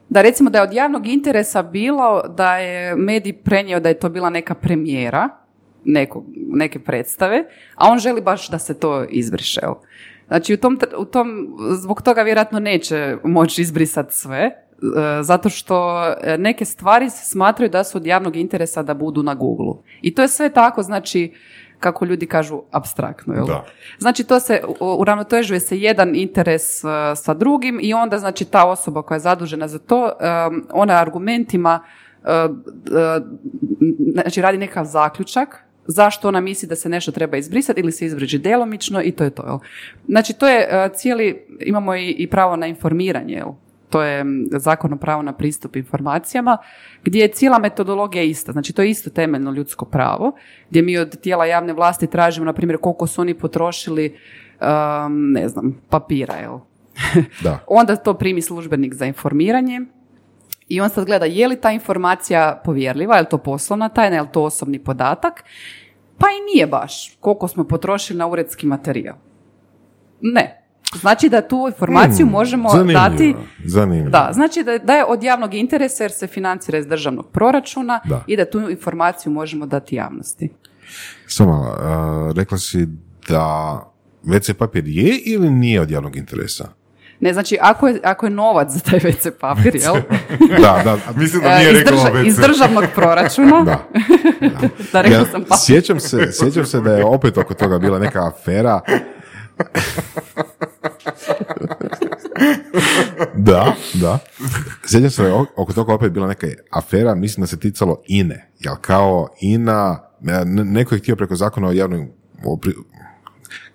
Da recimo da je od javnog interesa bilo da je medij prenio da je to bila neka premijera nekog, neke predstave, a on želi baš da se to izbriše. Znači u tom, u tom, zbog toga vjerojatno neće moći izbrisati sve, zato što e, neke stvari se smatraju da su od javnog interesa da budu na Google. I to je sve tako, znači, kako ljudi kažu, abstraktno. Jel? Da. Znači to se, uravnotežuje se jedan interes uh, sa drugim i onda znači ta osoba koja je zadužena za to, um, ona argumentima uh, uh, znači radi nekakav zaključak zašto ona misli da se nešto treba izbrisati ili se izbriđi djelomično i to je to. Jel? Znači to je cijeli, imamo i, i pravo na informiranje, jel? To je zakon o pravu na pristup informacijama, gdje je cijela metodologija ista. Znači, to je isto temeljno ljudsko pravo, gdje mi od tijela javne vlasti tražimo, na primjer, koliko su oni potrošili, um, ne znam, papira, jel? Da. *laughs* Onda to primi službenik za informiranje i on sad gleda je li ta informacija povjerljiva, je li to poslovna tajna, je li to osobni podatak, pa i nije baš koliko smo potrošili na uredski materijal. Ne. Znači da tu informaciju možemo Hmm, Zanimljivo, dati Zanimljivo. da, znači da, da je od javnog interesa jer se financira iz državnog proračuna Da. i da tu informaciju možemo dati javnosti. Samo a, rekla si da WC papir je ili nije od javnog interesa? Ne, znači ako je, ako je novac za taj WC papir, jel? *laughs* Da, da. Mislim da *laughs* E, nije iz, rekla drža- iz državnog proračuna, da. *laughs* da Ja sam pa. sjećam, se, sjećam se da je opet oko toga bila neka afera. *laughs* Da, da. Sjećam se, oko toga opet bila neka afera, mislim da se ticalo INE. Jel kao INA, ne- neko je htio preko zakona o javnoj... O, pri,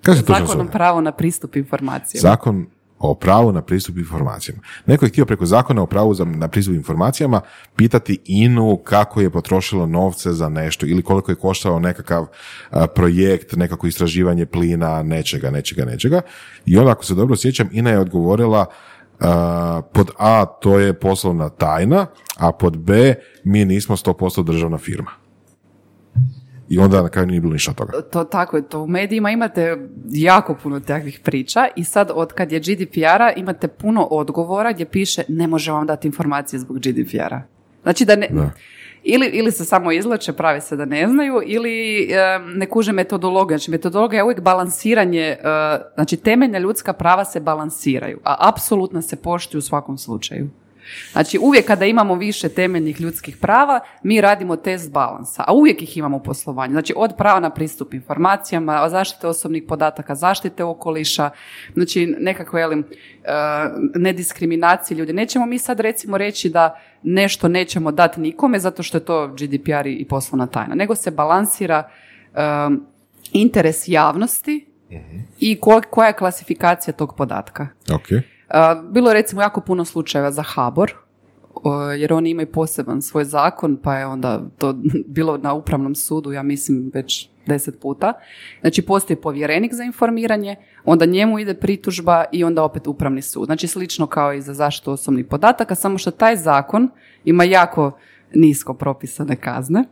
točno Zakonom zove? pravo na pristup informacijama. Zakon o pravu na pristup informacijama. Neko je htio preko zakona o pravu na pristup informacijama pitati INU kako je potrošilo novce za nešto ili koliko je koštao nekakav projekt, nekako istraživanje plina, nečega, nečega, nečega. I onda, ako se dobro sjećam, INA je odgovorila a, pod A to je poslovna tajna, a pod B mi nismo 100% državna firma. I onda na kraju nije bilo ništa od toga. To tako je, to u medijima imate jako puno takvih priča i sad od kad je GDPR-a imate puno odgovora gdje piše ne može vam dati informacije zbog GDPR-a. Znači da ne... Da. Ili, ili se samo izlače, pravi se da ne znaju, ili e, ne kuže metodologiju. Znači, metodologija je uvijek balansiranje, e, znači temeljna ljudska prava se balansiraju, a apsolutno se poštuju u svakom slučaju. Znači, uvijek kada imamo više temeljnih ljudskih prava, mi radimo test balansa, a uvijek ih imamo u poslovanju. Znači, od prava na pristup informacijama, zaštite osobnih podataka, zaštite okoliša, znači nekakve, velim, nediskriminacije ljudi. Nećemo mi sad recimo reći da nešto nećemo dati nikome zato što je to GDPR i poslovna tajna, nego se balansira um, interes javnosti i ko- koja je klasifikacija tog podatka. Ok. Bilo je recimo jako puno slučajeva za HABOR, jer oni imaju poseban svoj zakon, pa je onda to *laughs* bilo na upravnom sudu, ja mislim već deset puta. Znači postoji povjerenik za informiranje, onda njemu ide pritužba i onda opet upravni sud. Znači slično kao i za zaštitu osobnih podataka, samo što taj zakon ima jako nisko propisane kazne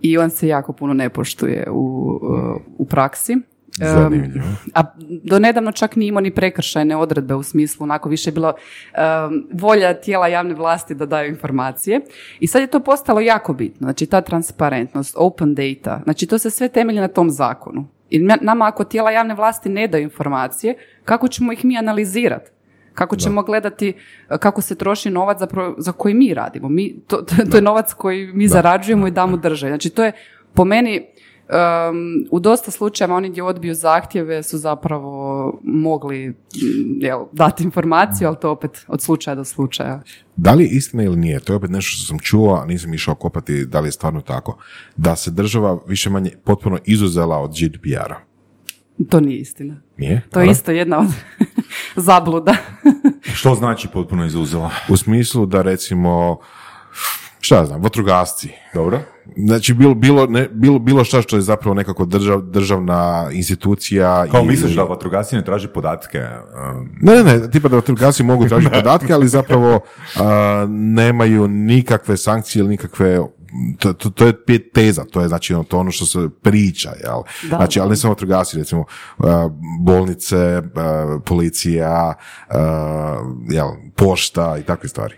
i on se jako puno ne poštuje u, u praksi. Zanimljivo. A do nedavno čak nije imao ni prekršajne odredbe u smislu, onako više je bilo um, volja tijela javne vlasti da daju informacije. I sad je to postalo jako bitno, znači ta transparentnost, open data, znači to se sve temelji na tom zakonu. I na- nama ako tijela javne vlasti ne daju informacije, kako ćemo ih mi analizirati? Kako ćemo gledati uh, kako se troši novac za, pro- za koji mi radimo? Mi, to, to, to je novac koji mi zarađujemo i damo državi. Znači to je po meni Um, u dosta slučajeva oni gdje odbiju zahtjeve su zapravo mogli mm, jel, dati informaciju, ali to opet od slučaja do slučaja. Da li je istina ili nije, to je opet nešto što sam čuo, a nisam išao kopati da li je stvarno tako, da se država više manje potpuno izuzela od GDPR-a. To nije istina. Nije? To je isto jedna od *laughs* zabluda. Što znači potpuno izuzela? U smislu da recimo, šta ja znam, vatrogasci. Dobro. Znači bilo, bilo, ne, bilo, bilo šta što je zapravo nekako držav, državna institucija. Kao i- misliš da vatrogasci ne traže podatke? um, Ne, ne, ne, tipa da vatrogasci mogu *laughs* tražiti podatke, ali zapravo a, nemaju nikakve sankcije ili nikakve to, to, to je pet teza, to je znači ono, to ono što se priča, jel? Da, znači, ali ne samo vatrogasci, recimo a, bolnice, a, policija, a, jel, pošta i takve stvari.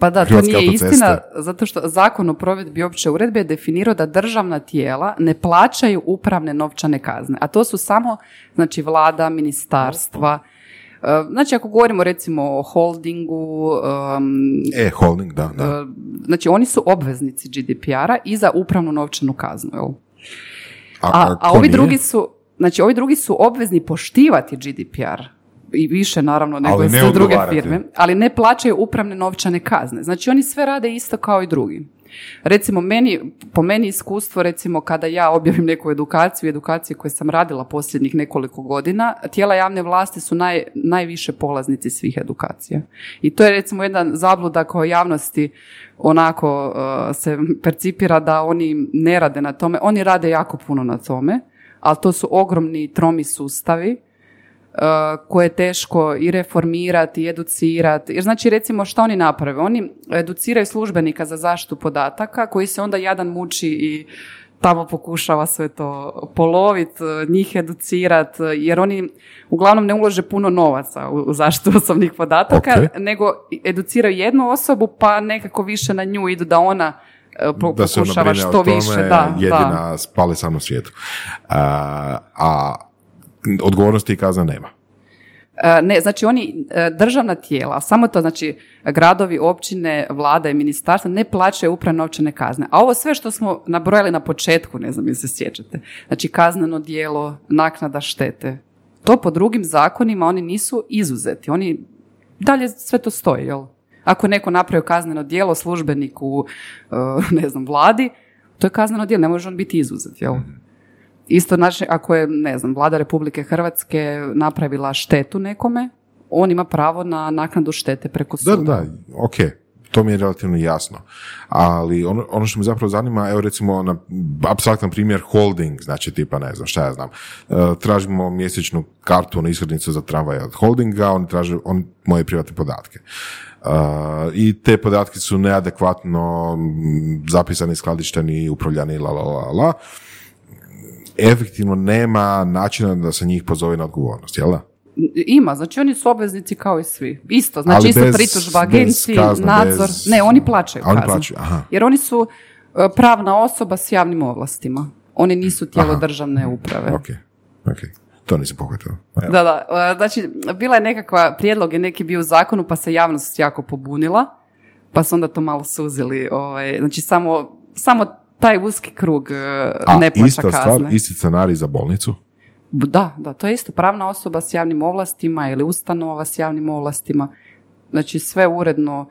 Pa da, to nije autoceste. istina, zato što zakon o provedbi opće uredbe je definirao da državna tijela ne plaćaju upravne novčane kazne, a to su samo znači vlada, ministarstva. Znači ako govorimo recimo o holdingu, um, E, holding, da, da. uh, znači oni su obveznici GDPR-a i za upravnu novčanu kaznu. Jel? A, a ko ovi nije? drugi su, znači ovi drugi su obvezni poštivati GDPR i više naravno nego sve druge firme, ali ne plaćaju upravne novčane kazne. Znači oni sve rade isto kao i drugi. Recimo meni, po meni iskustvo recimo kada ja objavim neku edukaciju, edukacije koje sam radila posljednjih nekoliko godina, tijela javne vlasti su naj, najviše polaznici svih edukacija. I to je recimo jedan zabluda koja javnosti onako uh, se percipira da oni ne rade na tome. Oni rade jako puno na tome, ali to su ogromni tromi sustavi uh, koje je teško i reformirati i educirati. Jer znači recimo što oni naprave? Oni educiraju službenika za zaštitu podataka koji se onda jadan muči i tamo pokušava sve to polovit, uh, njih educirat, uh, jer oni uglavnom ne ulože puno novaca u, zaštitu *laughs* osobnih podataka, Ok. nego educiraju jednu osobu pa nekako više na nju idu da ona uh, po- da se pokušava brine o što tome, više. Da, da. jedina spali sam na svijetu. A, a odgovornosti i kazna nema. E, Ne, znači oni, e, državna tijela, samo to znači gradovi, općine, vlada i ministarstva ne plaćaju upravne novčane kazne. A ovo sve što smo nabrojali na početku, ne znam ili se sjećate, znači kazneno djelo, naknada štete, to po drugim zakonima oni nisu izuzeti. Oni dalje sve to stoji, jel? Ako neko napravio kazneno djelo službenik u, e, ne znam, vladi, to je kazneno djelo, ne može on biti izuzet, jel? Isto znači, ako je, ne znam, vlada Republike Hrvatske napravila štetu nekome, on ima pravo na naknadu štete preko Da, suda. da, ok, to mi je relativno jasno. Ali ono, ono što me zapravo zanima, evo recimo na apstraktan primjer holding, znači tipa ne znam šta ja znam, e, tražimo mjesečnu kartu na iskaznicu za tramvaj od holdinga, oni traže on, moje privatne podatke. E, I te podatke su neadekvatno zapisani, skladišteni, upravljani, la, la, la, la. Efektivno nema načina da se njih pozove na odgovornost, jel da? Ima, znači oni su obveznici kao i svi. Isto, znači Ali isto bez- pritužba agenciji, nadzor. bez- Ne, oni plaćaju oni kaznu. plaćaju, aha. Jer oni su e, pravna osoba s javnim ovlastima. Oni nisu tijelo Aha. državne uprave. Ok, ok. To nisam pohvatio. Da, da. e, Znači, bila je nekakva, prijedlog je neki bio u zakonu, pa se javnost jako pobunila, pa su onda to malo suzili. Ovaj, znači, samo, samo taj uski krug e, A ne plaća ista kazne. stvar, isti scenarij za bolnicu? Da, da, to je isto pravna osoba s javnim ovlastima ili ustanova s javnim ovlastima. Znači sve uredno,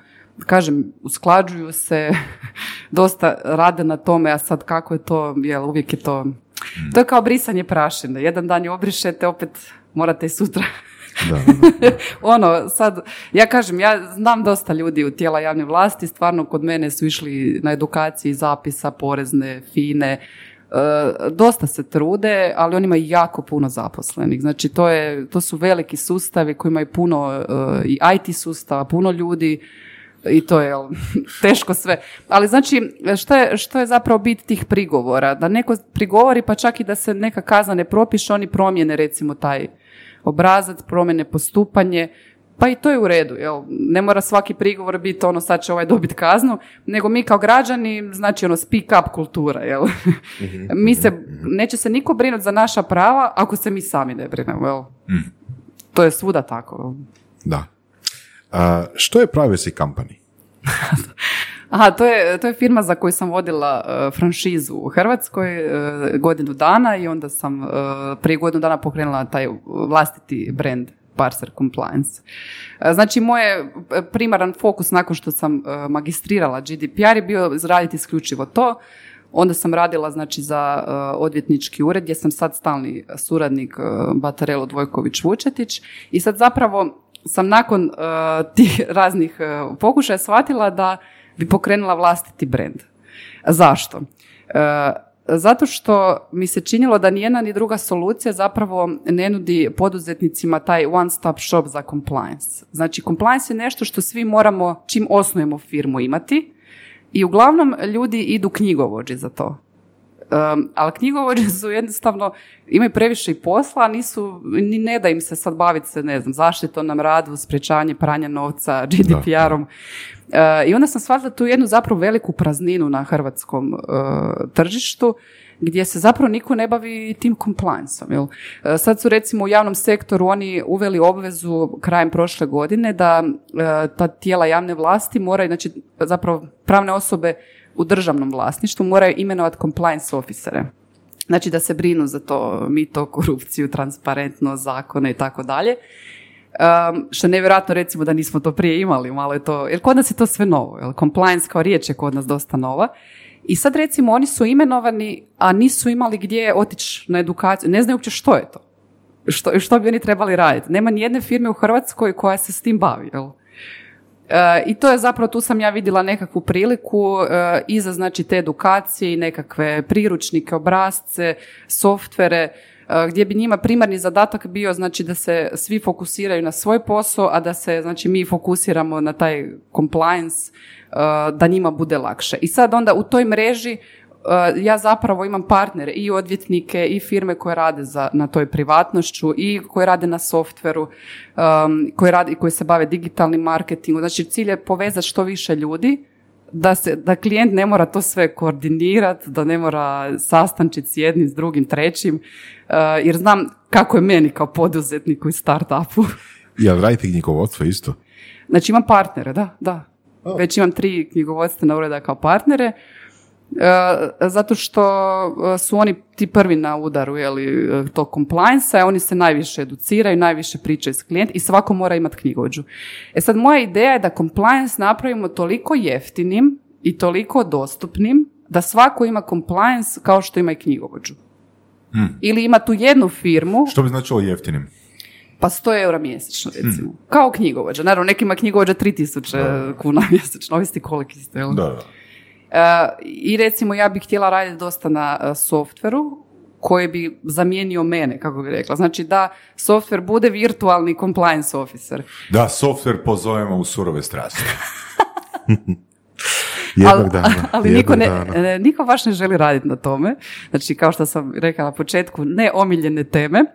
kažem, usklađuju se, *laughs* dosta rade na tome, a sad kako je to, jel, uvijek je to, to je kao brisanje prašine. Jedan dan je obrišete, opet morate i sutra. Da, *laughs* ono, sad, ja kažem, ja znam dosta ljudi u tijela javne vlasti, stvarno kod mene su išli na edukaciji zapisa, porezne, fine, e, dosta se trude, ali oni imaju jako puno zaposlenih. Znači, to, je, to su veliki sustavi koji imaju puno e, i IT sustava, puno ljudi i to je *laughs* teško sve. Ali znači, što je, što je zapravo bit tih prigovora? Da neko prigovori, pa čak i da se neka kazna ne propiše, oni promijene recimo taj obrazac, promjene postupanje, pa i to je u redu, jel? Ne mora svaki prigovor biti ono sad će ovaj dobiti kaznu, nego mi kao građani, znači ono speak up kultura, jel? *laughs* mi se, neće se niko brinuti za naša prava ako se mi sami ne brinemo, jel? To je svuda tako. jel? da. A, što je privacy company? *laughs* Aha, to je, to je firma za koju sam vodila e, franšizu u Hrvatskoj e, godinu dana i onda sam e, prije godinu dana pokrenula taj vlastiti brand Parser Compliance. Znači, moj primaran fokus nakon što sam magistrirala GDPR je bio raditi isključivo to. Onda sam radila znači za odvjetnički ured gdje sam sad stalni suradnik e, Batarelo Dvojković Vučetić i sad zapravo sam nakon tih raznih pokušaja shvatila da bi pokrenula vlastiti brand. Zašto? E, zato što mi se činilo da ni jedna ni druga solucija zapravo ne nudi poduzetnicima taj one stop shop za compliance. Znači, compliance je nešto što svi moramo, čim osnujemo firmu, imati i uglavnom ljudi idu knjigovođi za to. Um, ali knjigovođe su jednostavno, imaju previše i posla, nisu, ni ne da im se sad baviti se, ne znam, zaštitom nam radu, sprečavanje pranja novca, GDPR-om. Uh, I onda sam shvatila tu jednu zapravo veliku prazninu na hrvatskom uh, tržištu, gdje se zapravo niko ne bavi tim compliance-om. Jel? Uh, Sad su recimo u javnom sektoru oni uveli obvezu krajem prošle godine da uh, ta tijela javne vlasti moraju, znači zapravo pravne osobe u državnom vlasništvu moraju imenovati compliance officere. Znači da se brinu za to mito, korupciju, transparentnost, zakone i tako dalje. Um, što je nevjerojatno recimo da nismo to prije imali, malo je to, jer kod nas je to sve novo, jel? compliance kao riječ je kod nas dosta nova. I sad recimo oni su imenovani, a nisu imali gdje otići na edukaciju, ne znaju uopće što je to. Što, što bi oni trebali raditi. Nema ni jedne firme u Hrvatskoj koja se s tim bavi, jel? E, I to je zapravo, tu sam ja vidjela nekakvu priliku e, i za znači te edukacije i nekakve priručnike, obrazce, softvere, e, gdje bi njima primarni zadatak bio znači da se svi fokusiraju na svoj posao, a da se znači mi fokusiramo na taj compliance, da njima bude lakše. I sad onda u toj mreži ja zapravo imam partnere i odvjetnike i firme koje rade za, na toj privatnošću i koje rade na softveru, um, koje, rade, koji se bave digitalnim marketingom. Znači cilj je povezati što više ljudi da, se, da klijent ne mora to sve koordinirati, da ne mora sastančiti s jednim, s drugim, trećim, uh, jer znam kako je meni kao poduzetniku i startupu. Jel radite knjigovodstvo isto? Znači imam partnere, da, da. Već imam tri knjigovodstvena ureda kao partnere. E, zato što e, su oni ti prvi na udaru jeli, e, tog compliance oni se najviše educiraju, najviše pričaju s klijentom i svako mora imati knjigođu. E sad, moja ideja je da compliance napravimo toliko jeftinim i toliko dostupnim da svako ima compliance kao što ima i knjigovođu. Ili ima tu jednu firmu, Što bi značilo jeftinim? pa 100 eura mjesečno, recimo. Kao knjigovođa. Naravno, nekima knjigovođa 3000 kuna *laughs* mjesečno, ovisi koliki ste. Da, da. I recimo ja bih htjela raditi dosta na e, softveru koji bi zamijenio mene, kako bi rekla. Znači da softver bude virtualni compliance officer. Da, software pozovemo u surove strasti. *laughs* Jednog dana. ali jednog niko, ne, dana. niko baš ne želi raditi na tome. Znači, kao što sam rekla na početku, ne omiljene teme. E,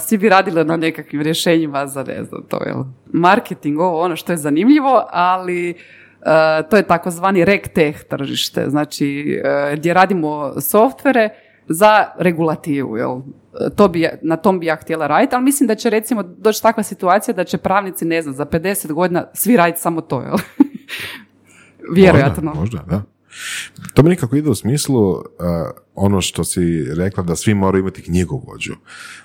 svi bi radili na nekakvim rješenjima za ne znam to, jel? Marketing, ovo ono što je zanimljivo, ali to je takozvani reg-tech tržište, znači e, gdje radimo softvere za regulativu, jel? E, To bi, na tom bi ja htjela raditi, ali mislim da će recimo doći takva situacija da će pravnici, ne znam, za 50 godina svi raditi samo to, jel? *laughs* Vjerojatno. Možda, možda, da. To mi nekako ide u smislu uh, ono što si rekla da svi moraju imati knjigovođu.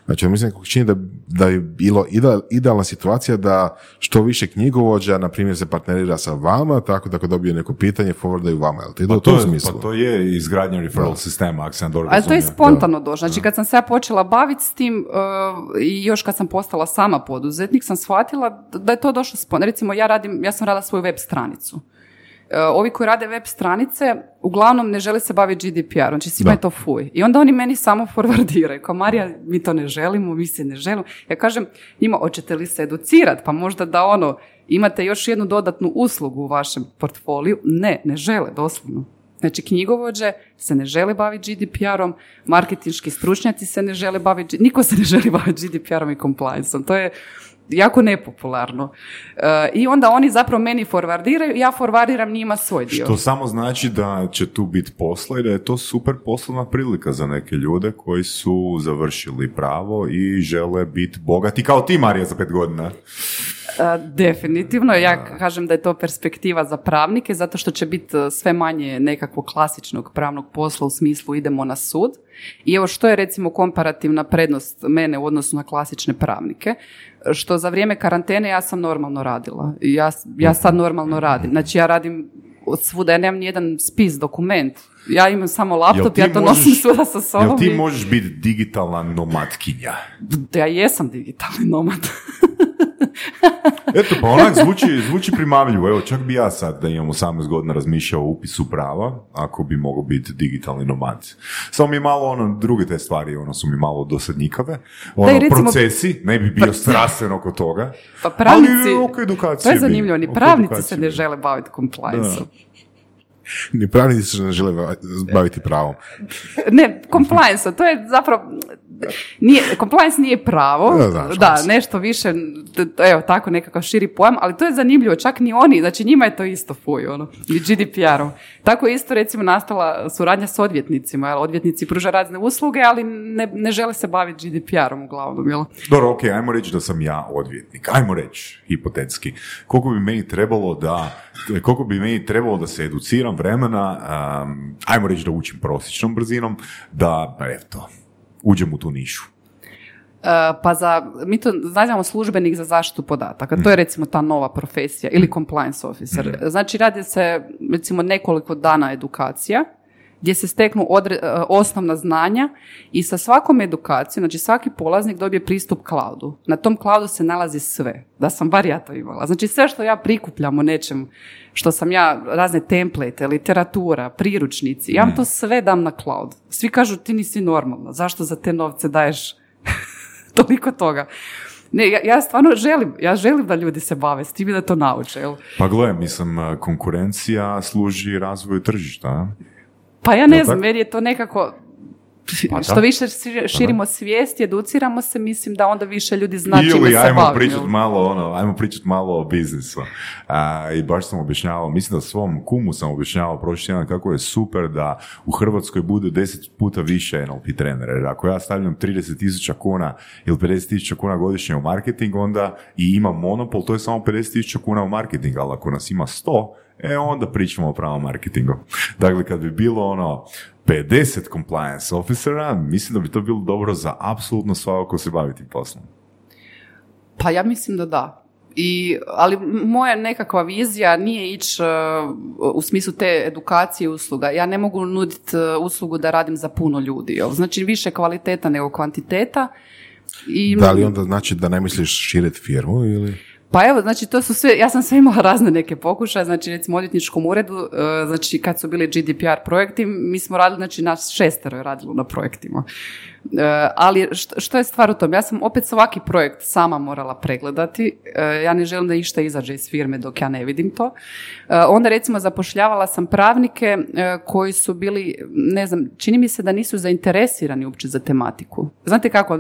Znači, mislim nekako čini da, da je bilo ide- idealna situacija da što više knjigovođa, na primjer, se partnerira sa vama, tako da ako dobije neko pitanje, forwardaju vama. Jel to ide u Pa tom to, je, smislu? pa to je izgradnja referral sistema, ako sam dobro Ali to je spontano došlo. Znači kad sam se ja počela baviti s tim uh, i još kad sam postala sama poduzetnik sam shvatila da je to došlo spontano. Recimo ja radim, ja sam radila svoju web stranicu. Uh, ovi koji rade web stranice uglavnom ne žele se baviti GDPR, znači svima je to fuj. I onda oni meni samo forwardiraju, kao Marija, mi to ne želimo, mi se ne želimo. Ja kažem, njima, hoćete li se educirati, pa možda da ono, imate još jednu dodatnu uslugu u vašem portfoliju. Ne, ne žele, doslovno. Znači, knjigovođe se ne žele baviti GDPR-om, marketinški stručnjaci se ne žele baviti, niko se ne želi baviti GDPR-om i compliance-om. To je jako nepopularno. E, I onda oni zapravo meni forwardiraju, ja forwardiram njima svoj dio. Što samo znači da će tu biti posla i da je to super poslovna prilika za neke ljude koji su završili pravo i žele biti bogati kao ti, Marija, za pet godina. E, Definitivno, ja kažem da je to perspektiva za pravnike, zato što će biti e, sve manje nekakvog klasičnog pravnog posla u smislu idemo na sud. I evo što je recimo komparativna prednost mene u odnosu na klasične pravnike, što za vrijeme karantene ja sam normalno radila. Ja, ja sad normalno radim. Znači ja radim od svuda, ja nemam nijedan spis, dokument. Ja imam samo laptop, ja to možeš- nosim svuda sa sobom. Jel ti možeš biti digitalna nomatkinja? Ja jesam digitalni nomad. *laughs* Eto, pa onak zvuči, zvuči primamljivo. Evo, čak bi ja sad da imam 18 godina razmišljao o upisu prava, ako bi mogao biti digitalni nomad. Samo mi je malo ono, druge te stvari, ono su mi malo dosadnjikave. Ono, i recimo- procesi, ne bi bio strastven oko toga. Pa pravnici, Ali oko edukacije to je zanimljivo, ni pravnici se ne žele baviti compliance Ni pravnici se ne žele ba- baviti pravom. Ne, compliance, to je zapravo, nije, compliance nije pravo, Da, da, mislim. nešto više, evo tako nekakav širi pojam, ali to je zanimljivo, čak ni oni, znači njima je to isto fuj, ono, i GDPR-om. Tako je isto recimo nastala suradnja s odvjetnicima, jel, odvjetnici pruža razne usluge, ali ne, ne žele se baviti GDPR-om uglavnom, jel? Dobro, ok, ajmo reći da sam ja odvjetnik. Ajmo reći, hipotetski. Koliko bi meni trebalo da, koliko bi meni trebalo da se educiram vremena, um, ajmo reći da učim prosječnom brzinom, da, eto, uđem u tu nišu. Uh, pa za, mi to nazivamo službenik za zaštitu podataka. To je recimo ta nova profesija ili compliance officer. Znači radi se recimo nekoliko dana edukacija gdje se steknu odre- uh, osnovna znanja i sa svakom edukacijom, znači svaki polaznik dobije pristup cloudu. Na tom cloudu se nalazi sve, da sam bar ja to imala. Znači sve što ja prikupljam o nečem, što sam ja, razne template, literatura, priručnici, ja vam to sve dam na cloud. Svi kažu ti nisi normalna, zašto za te novce daješ *laughs* toliko toga. Ne, ja, ja stvarno želim, ja želim da ljudi se bave s tim i da to nauče. Jel? Pa gle, mislim, konkurencija služi razvoju tržišta. Pa ja ne znam, meni je to nekako... Pa što više ši- širimo svijest i educiramo se, mislim da onda više ljudi zna čime se ajmo pričat malo ono, ajmo pričat malo o biznisu. A, I baš sam objašnjavao, mislim da svom kumu sam objašnjavao prošli tjedan kako je super da u Hrvatskoj bude deset puta više NLP trenera. Jer ako ja stavljam 30 tisuća kuna ili 50 tisuća kuna godišnje u marketing, onda i imam monopol, to je samo 50 tisuća kuna u marketing, ali ako nas ima 100, e onda pričamo o pravom marketingu. Dakle, kad bi bilo ono 50 compliance officera, mislim da bi to bilo dobro za apsolutno svako ko se bavi tim poslom. Pa ja mislim da da. I, ali moja nekakva vizija nije ići uh, u smislu te edukacije usluga. Ja ne mogu nuditi uh, uslugu da radim za puno ljudi. Jel? Znači više kvaliteta nego kvantiteta. I, Da li onda znači da ne misliš širiti firmu ili... Pa evo, znači to su sve, ja sam sve imala *laughs* razne neke pokušaje, znači recimo odvjetničkom uredu, uh, znači kad su bili GDPR projekti, mi smo radili, znači nas šestero je radilo na projektima. Uh, ali što, je stvar u tom? Ja sam opet svaki projekt sama morala pregledati, Uh, ja ne želim da išta izađe iz firme dok ja ne vidim to. Onda recimo zapošljavala sam pravnike koji su bili, ne znam, čini mi se da nisu zainteresirani uopće za tematiku. Znate kako,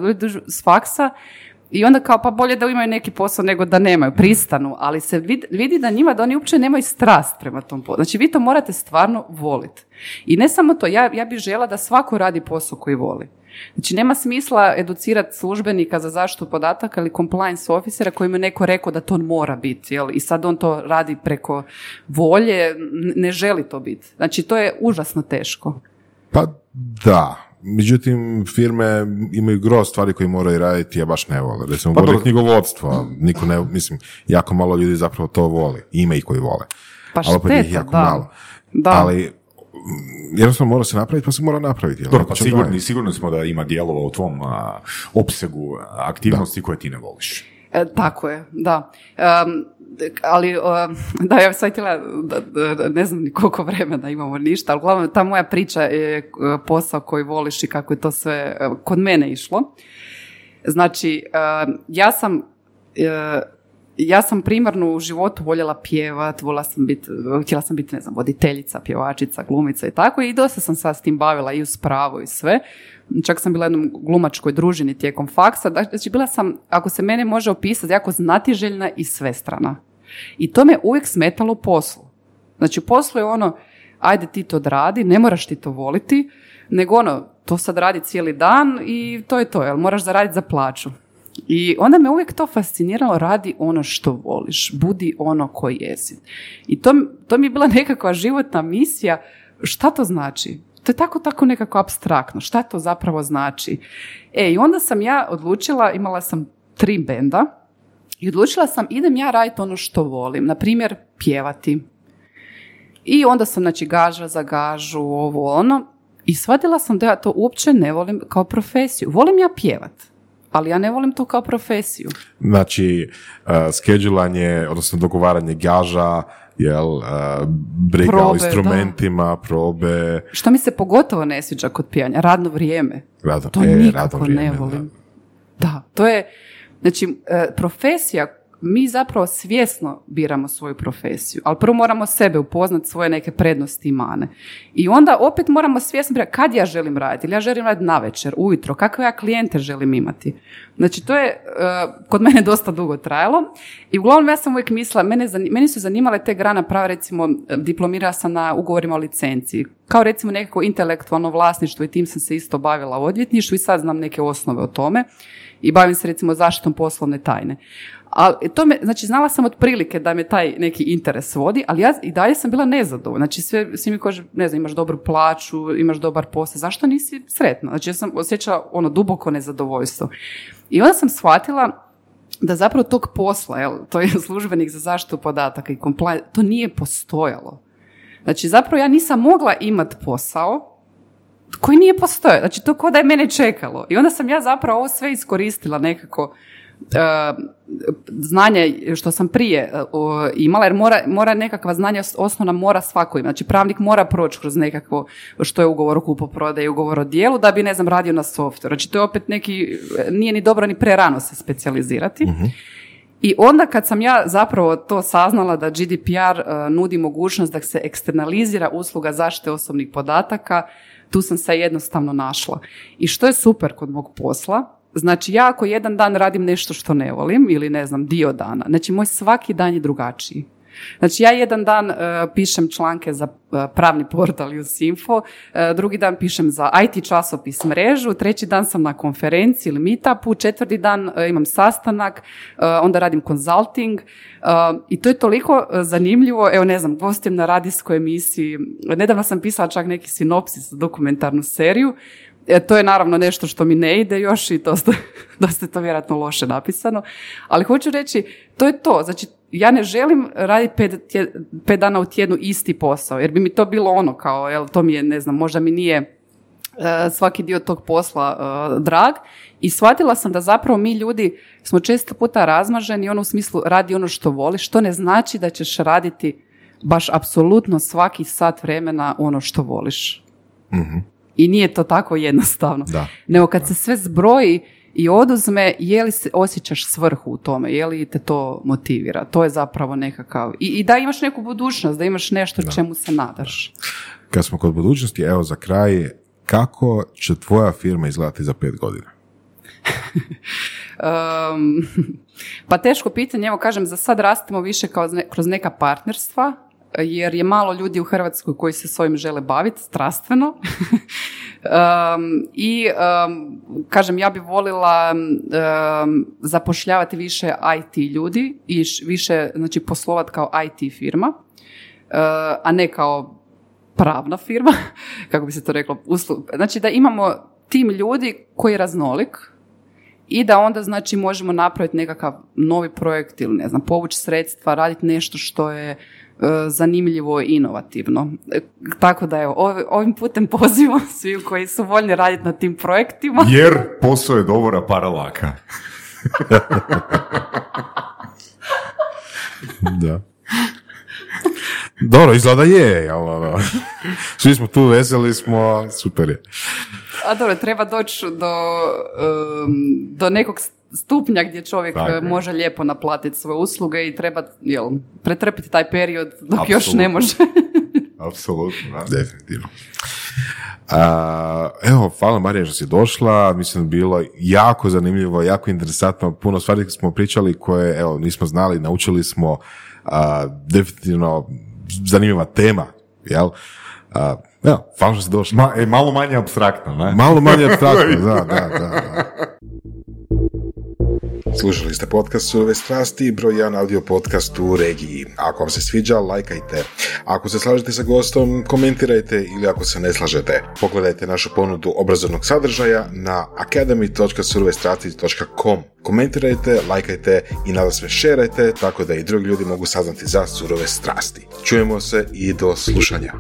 s faksa, i onda kao pa bolje da imaju neki posao nego da nemaju, pristanu, ali se vidi, vidi da njima da oni uopće nemaju strast prema tom poslu. Znači vi to morate stvarno voliti. I ne samo to, ja, ja bih žela da svako radi posao koji voli. Znači nema smisla educirati službenika za zaštitu podataka ili compliance officera kojima je neko rekao da to mora biti. Jel? I sad on to radi preko volje, ne želi to biti. Znači to je užasno teško. Pa da, međutim firme imaju gro stvari koje moraju raditi, ja baš ne vole. Recimo, Pa dobro. knjigovodstvo, niko ne, mislim, jako malo ljudi zapravo to voli. Ima ih koji vole. Pa ali opet šteta, jako da. malo. Da. Ali mm, jednostavno mora se napraviti, pa se mora napraviti. Dobro, pa sigurni, raditi. sigurni smo da ima dijelova u tvom a, opsegu aktivnosti koje ti ne voliš. E, tako je, da. Em, ali, da, ja sad htjela, ne znam ni koliko vremena imamo ništa, ali uglavnom ta moja priča je e, posao koji voliš i kako je to sve e, kod mene išlo. Znači, em, ja sam e, ja sam primarno u životu voljela pjevat, voljela sam biti, htjela sam biti, ne znam, voditeljica, pjevačica, glumica i tako i dosta sam sad s tim bavila i uz pravo i sve. Čak sam bila jednom glumačkoj družini tijekom faksa. Znači, bila sam, ako se mene može opisati, jako znatiželjna i svestrana. I to me uvijek smetalo poslu. Znači, poslu je ono, ajde ti to odradi, ne moraš ti to voliti, nego ono, to sad radi cijeli dan i to je to, jel moraš zaraditi za plaću. I onda me uvijek to fasciniralo, radi ono što voliš, budi ono koji jesi. I to, to mi je bila nekakva životna misija, šta to znači? To je tako, tako nekako abstraktno, šta to zapravo znači? E, i onda sam ja odlučila, imala sam tri benda, i odlučila sam, idem ja raditi ono što volim, na primjer, pjevati. I onda sam, znači, gaža za gažu, ovo, ono, i shvatila sam da ja to uopće ne volim kao profesiju. Volim ja pjevat, ali ja ne volim to kao profesiju. Znači, uh, skedulanje, odnosno dogovaranje gaža, jel, uh, briga Probe, o instrumentima, probe, Što mi se pogotovo ne sviđa kod pijanja, radno vrijeme. radno, To e, nikako radno vrijeme, ne da. volim. Da, to je, znači, e, profesija, mi zapravo svjesno biramo svoju profesiju, ali prvo moramo sebe upoznati, svoje neke prednosti i mane. I onda opet moramo svjesno birati kad ja želim raditi, ili ja želim raditi navečer, ujutro, kakve ja klijente želim imati. Znači, to je e, kod mene dosta dugo trajalo i uglavnom ja sam uvijek mislila, mene, meni su zanimale te grana prava, recimo, diplomirala sam na ugovorima o licenciji, kao recimo nekako intelektualno vlasništvo i tim sam se isto bavila u odvjetništvu i sad znam neke osnove o tome i bavim se recimo zaštitom poslovne tajne. Ali to me, znači znala sam otprilike da me taj neki interes vodi, ali ja i dalje sam bila nezadovoljna. Znači sve, svi mi kaže, ne znam, imaš dobru plaću, imaš dobar posao, zašto nisi sretna? Znači ja sam osjećala ono duboko nezadovoljstvo. I onda sam shvatila da zapravo tog posla, jel, to je *laughs* službenik za zaštitu podataka i compliance, to nije postojalo. Znači zapravo ja nisam mogla imat posao koji nije postojao. Znači to ko da je mene čekalo. I onda sam ja zapravo ovo sve iskoristila nekako e, znanje što sam prije e, imala, jer mora, mora nekakva znanja os- osnovna mora svako imati. Znači pravnik mora proći kroz nekakvo što je ugovor o kupoprodaji, ugovor o dijelu, da bi, ne znam, radio na softveru. Znači to je opet neki, nije ni dobro ni prerano se specijalizirati. I onda kad sam ja zapravo to saznala da GDPR e, nudi mogućnost da se eksternalizira usluga zaštite osobnih podataka, tu sam se jednostavno našla. I što je super kod mog posla, znači ja ako jedan dan radim nešto što ne volim ili ne znam dio dana, znači moj svaki dan je drugačiji. Znači ja jedan dan e, pišem članke za e, pravni portal Info, e, drugi dan pišem za IT časopis mrežu, treći dan sam na konferenciji ili meetupu, četvrti dan imam sastanak, onda radim consulting i to je toliko zanimljivo, evo ne znam, gostim na radijskoj emisiji, nedavno sam pisala čak neki sinopsis za dokumentarnu seriju, E, to je naravno nešto što mi ne ide još i to *laughs* dosta je to vjerojatno loše napisano. Ali hoću reći, to je to. Znači, ja ne želim raditi pet, dana u tjednu isti posao, jer bi mi to bilo ono kao, jel, to mi je, ne znam, možda mi nije e, svaki dio tog posla e, drag i shvatila sam da zapravo mi ljudi smo često puta razmaženi ono u smislu radi ono što voliš, što ne znači da ćeš raditi baš apsolutno svaki sat vremena ono što voliš. mm i nije to tako jednostavno. Da. Nego kad se sve zbroji i oduzme, je li se osjećaš svrhu u tome, je li te to motivira. To je zapravo nekakav... I, i da imaš neku budućnost, da imaš nešto da. čemu se nadaš. Kad smo kod budućnosti, evo za kraj, kako će tvoja firma izgledati za pet godina? *laughs* um, *laughs* pa teško pitanje, evo kažem, za sad rastemo više kao kroz neka partnerstva, jer je malo ljudi u Hrvatskoj koji se s ovim žele baviti strastveno. *laughs* um, I um, kažem, ja bi volila um, zapošljavati više IT ljudi i više znači, poslovati kao IT firma, uh, a ne kao pravna firma, *laughs* kako bi se to reklo, uslug. Znači da imamo tim ljudi koji je raznolik, i da onda znači možemo napraviti nekakav novi projekt ili ne znam, povući sredstva, raditi nešto što je zanimljivo i inovativno. E, tako da evo, ovim putem *laughs* pozivam svi koji su voljni raditi na tim projektima. Jer posao je dobra paralaka. *laughs* da. Dobro, izgleda je. Ono, svi smo tu, veseli smo, super je. A dobro, treba doći do, do nekog stupnja gdje čovjek e, može lijepo naplatiti svoje usluge i treba jel, pretrpiti taj period dok još ne može. *laughs* Apsolutno, Definitivno. evo, hvala Marija što si došla, mislim da bilo jako zanimljivo, jako interesantno, puno stvari smo pričali koje, evo, nismo znali, naučili smo, definitivno zanimljiva tema, jel? Evo, hvala što si došla. Ma, e, malo manje abstraktno, ne? Malo manje *laughs* abstraktno, da, da, da. da. Slušali ste podcast Surove strasti, broj jedan audio podcast u regiji. Ako vam se sviđa, lajkajte. Ako se slažete sa gostom, komentirajte ili ako se ne slažete, pogledajte našu ponudu obrazovnog sadržaja na academy.surovestrasti.com. Komentirajte, lajkajte i nada sve šerajte tako da i drugi ljudi mogu saznati za surove strasti. Čujemo se i do slušanja.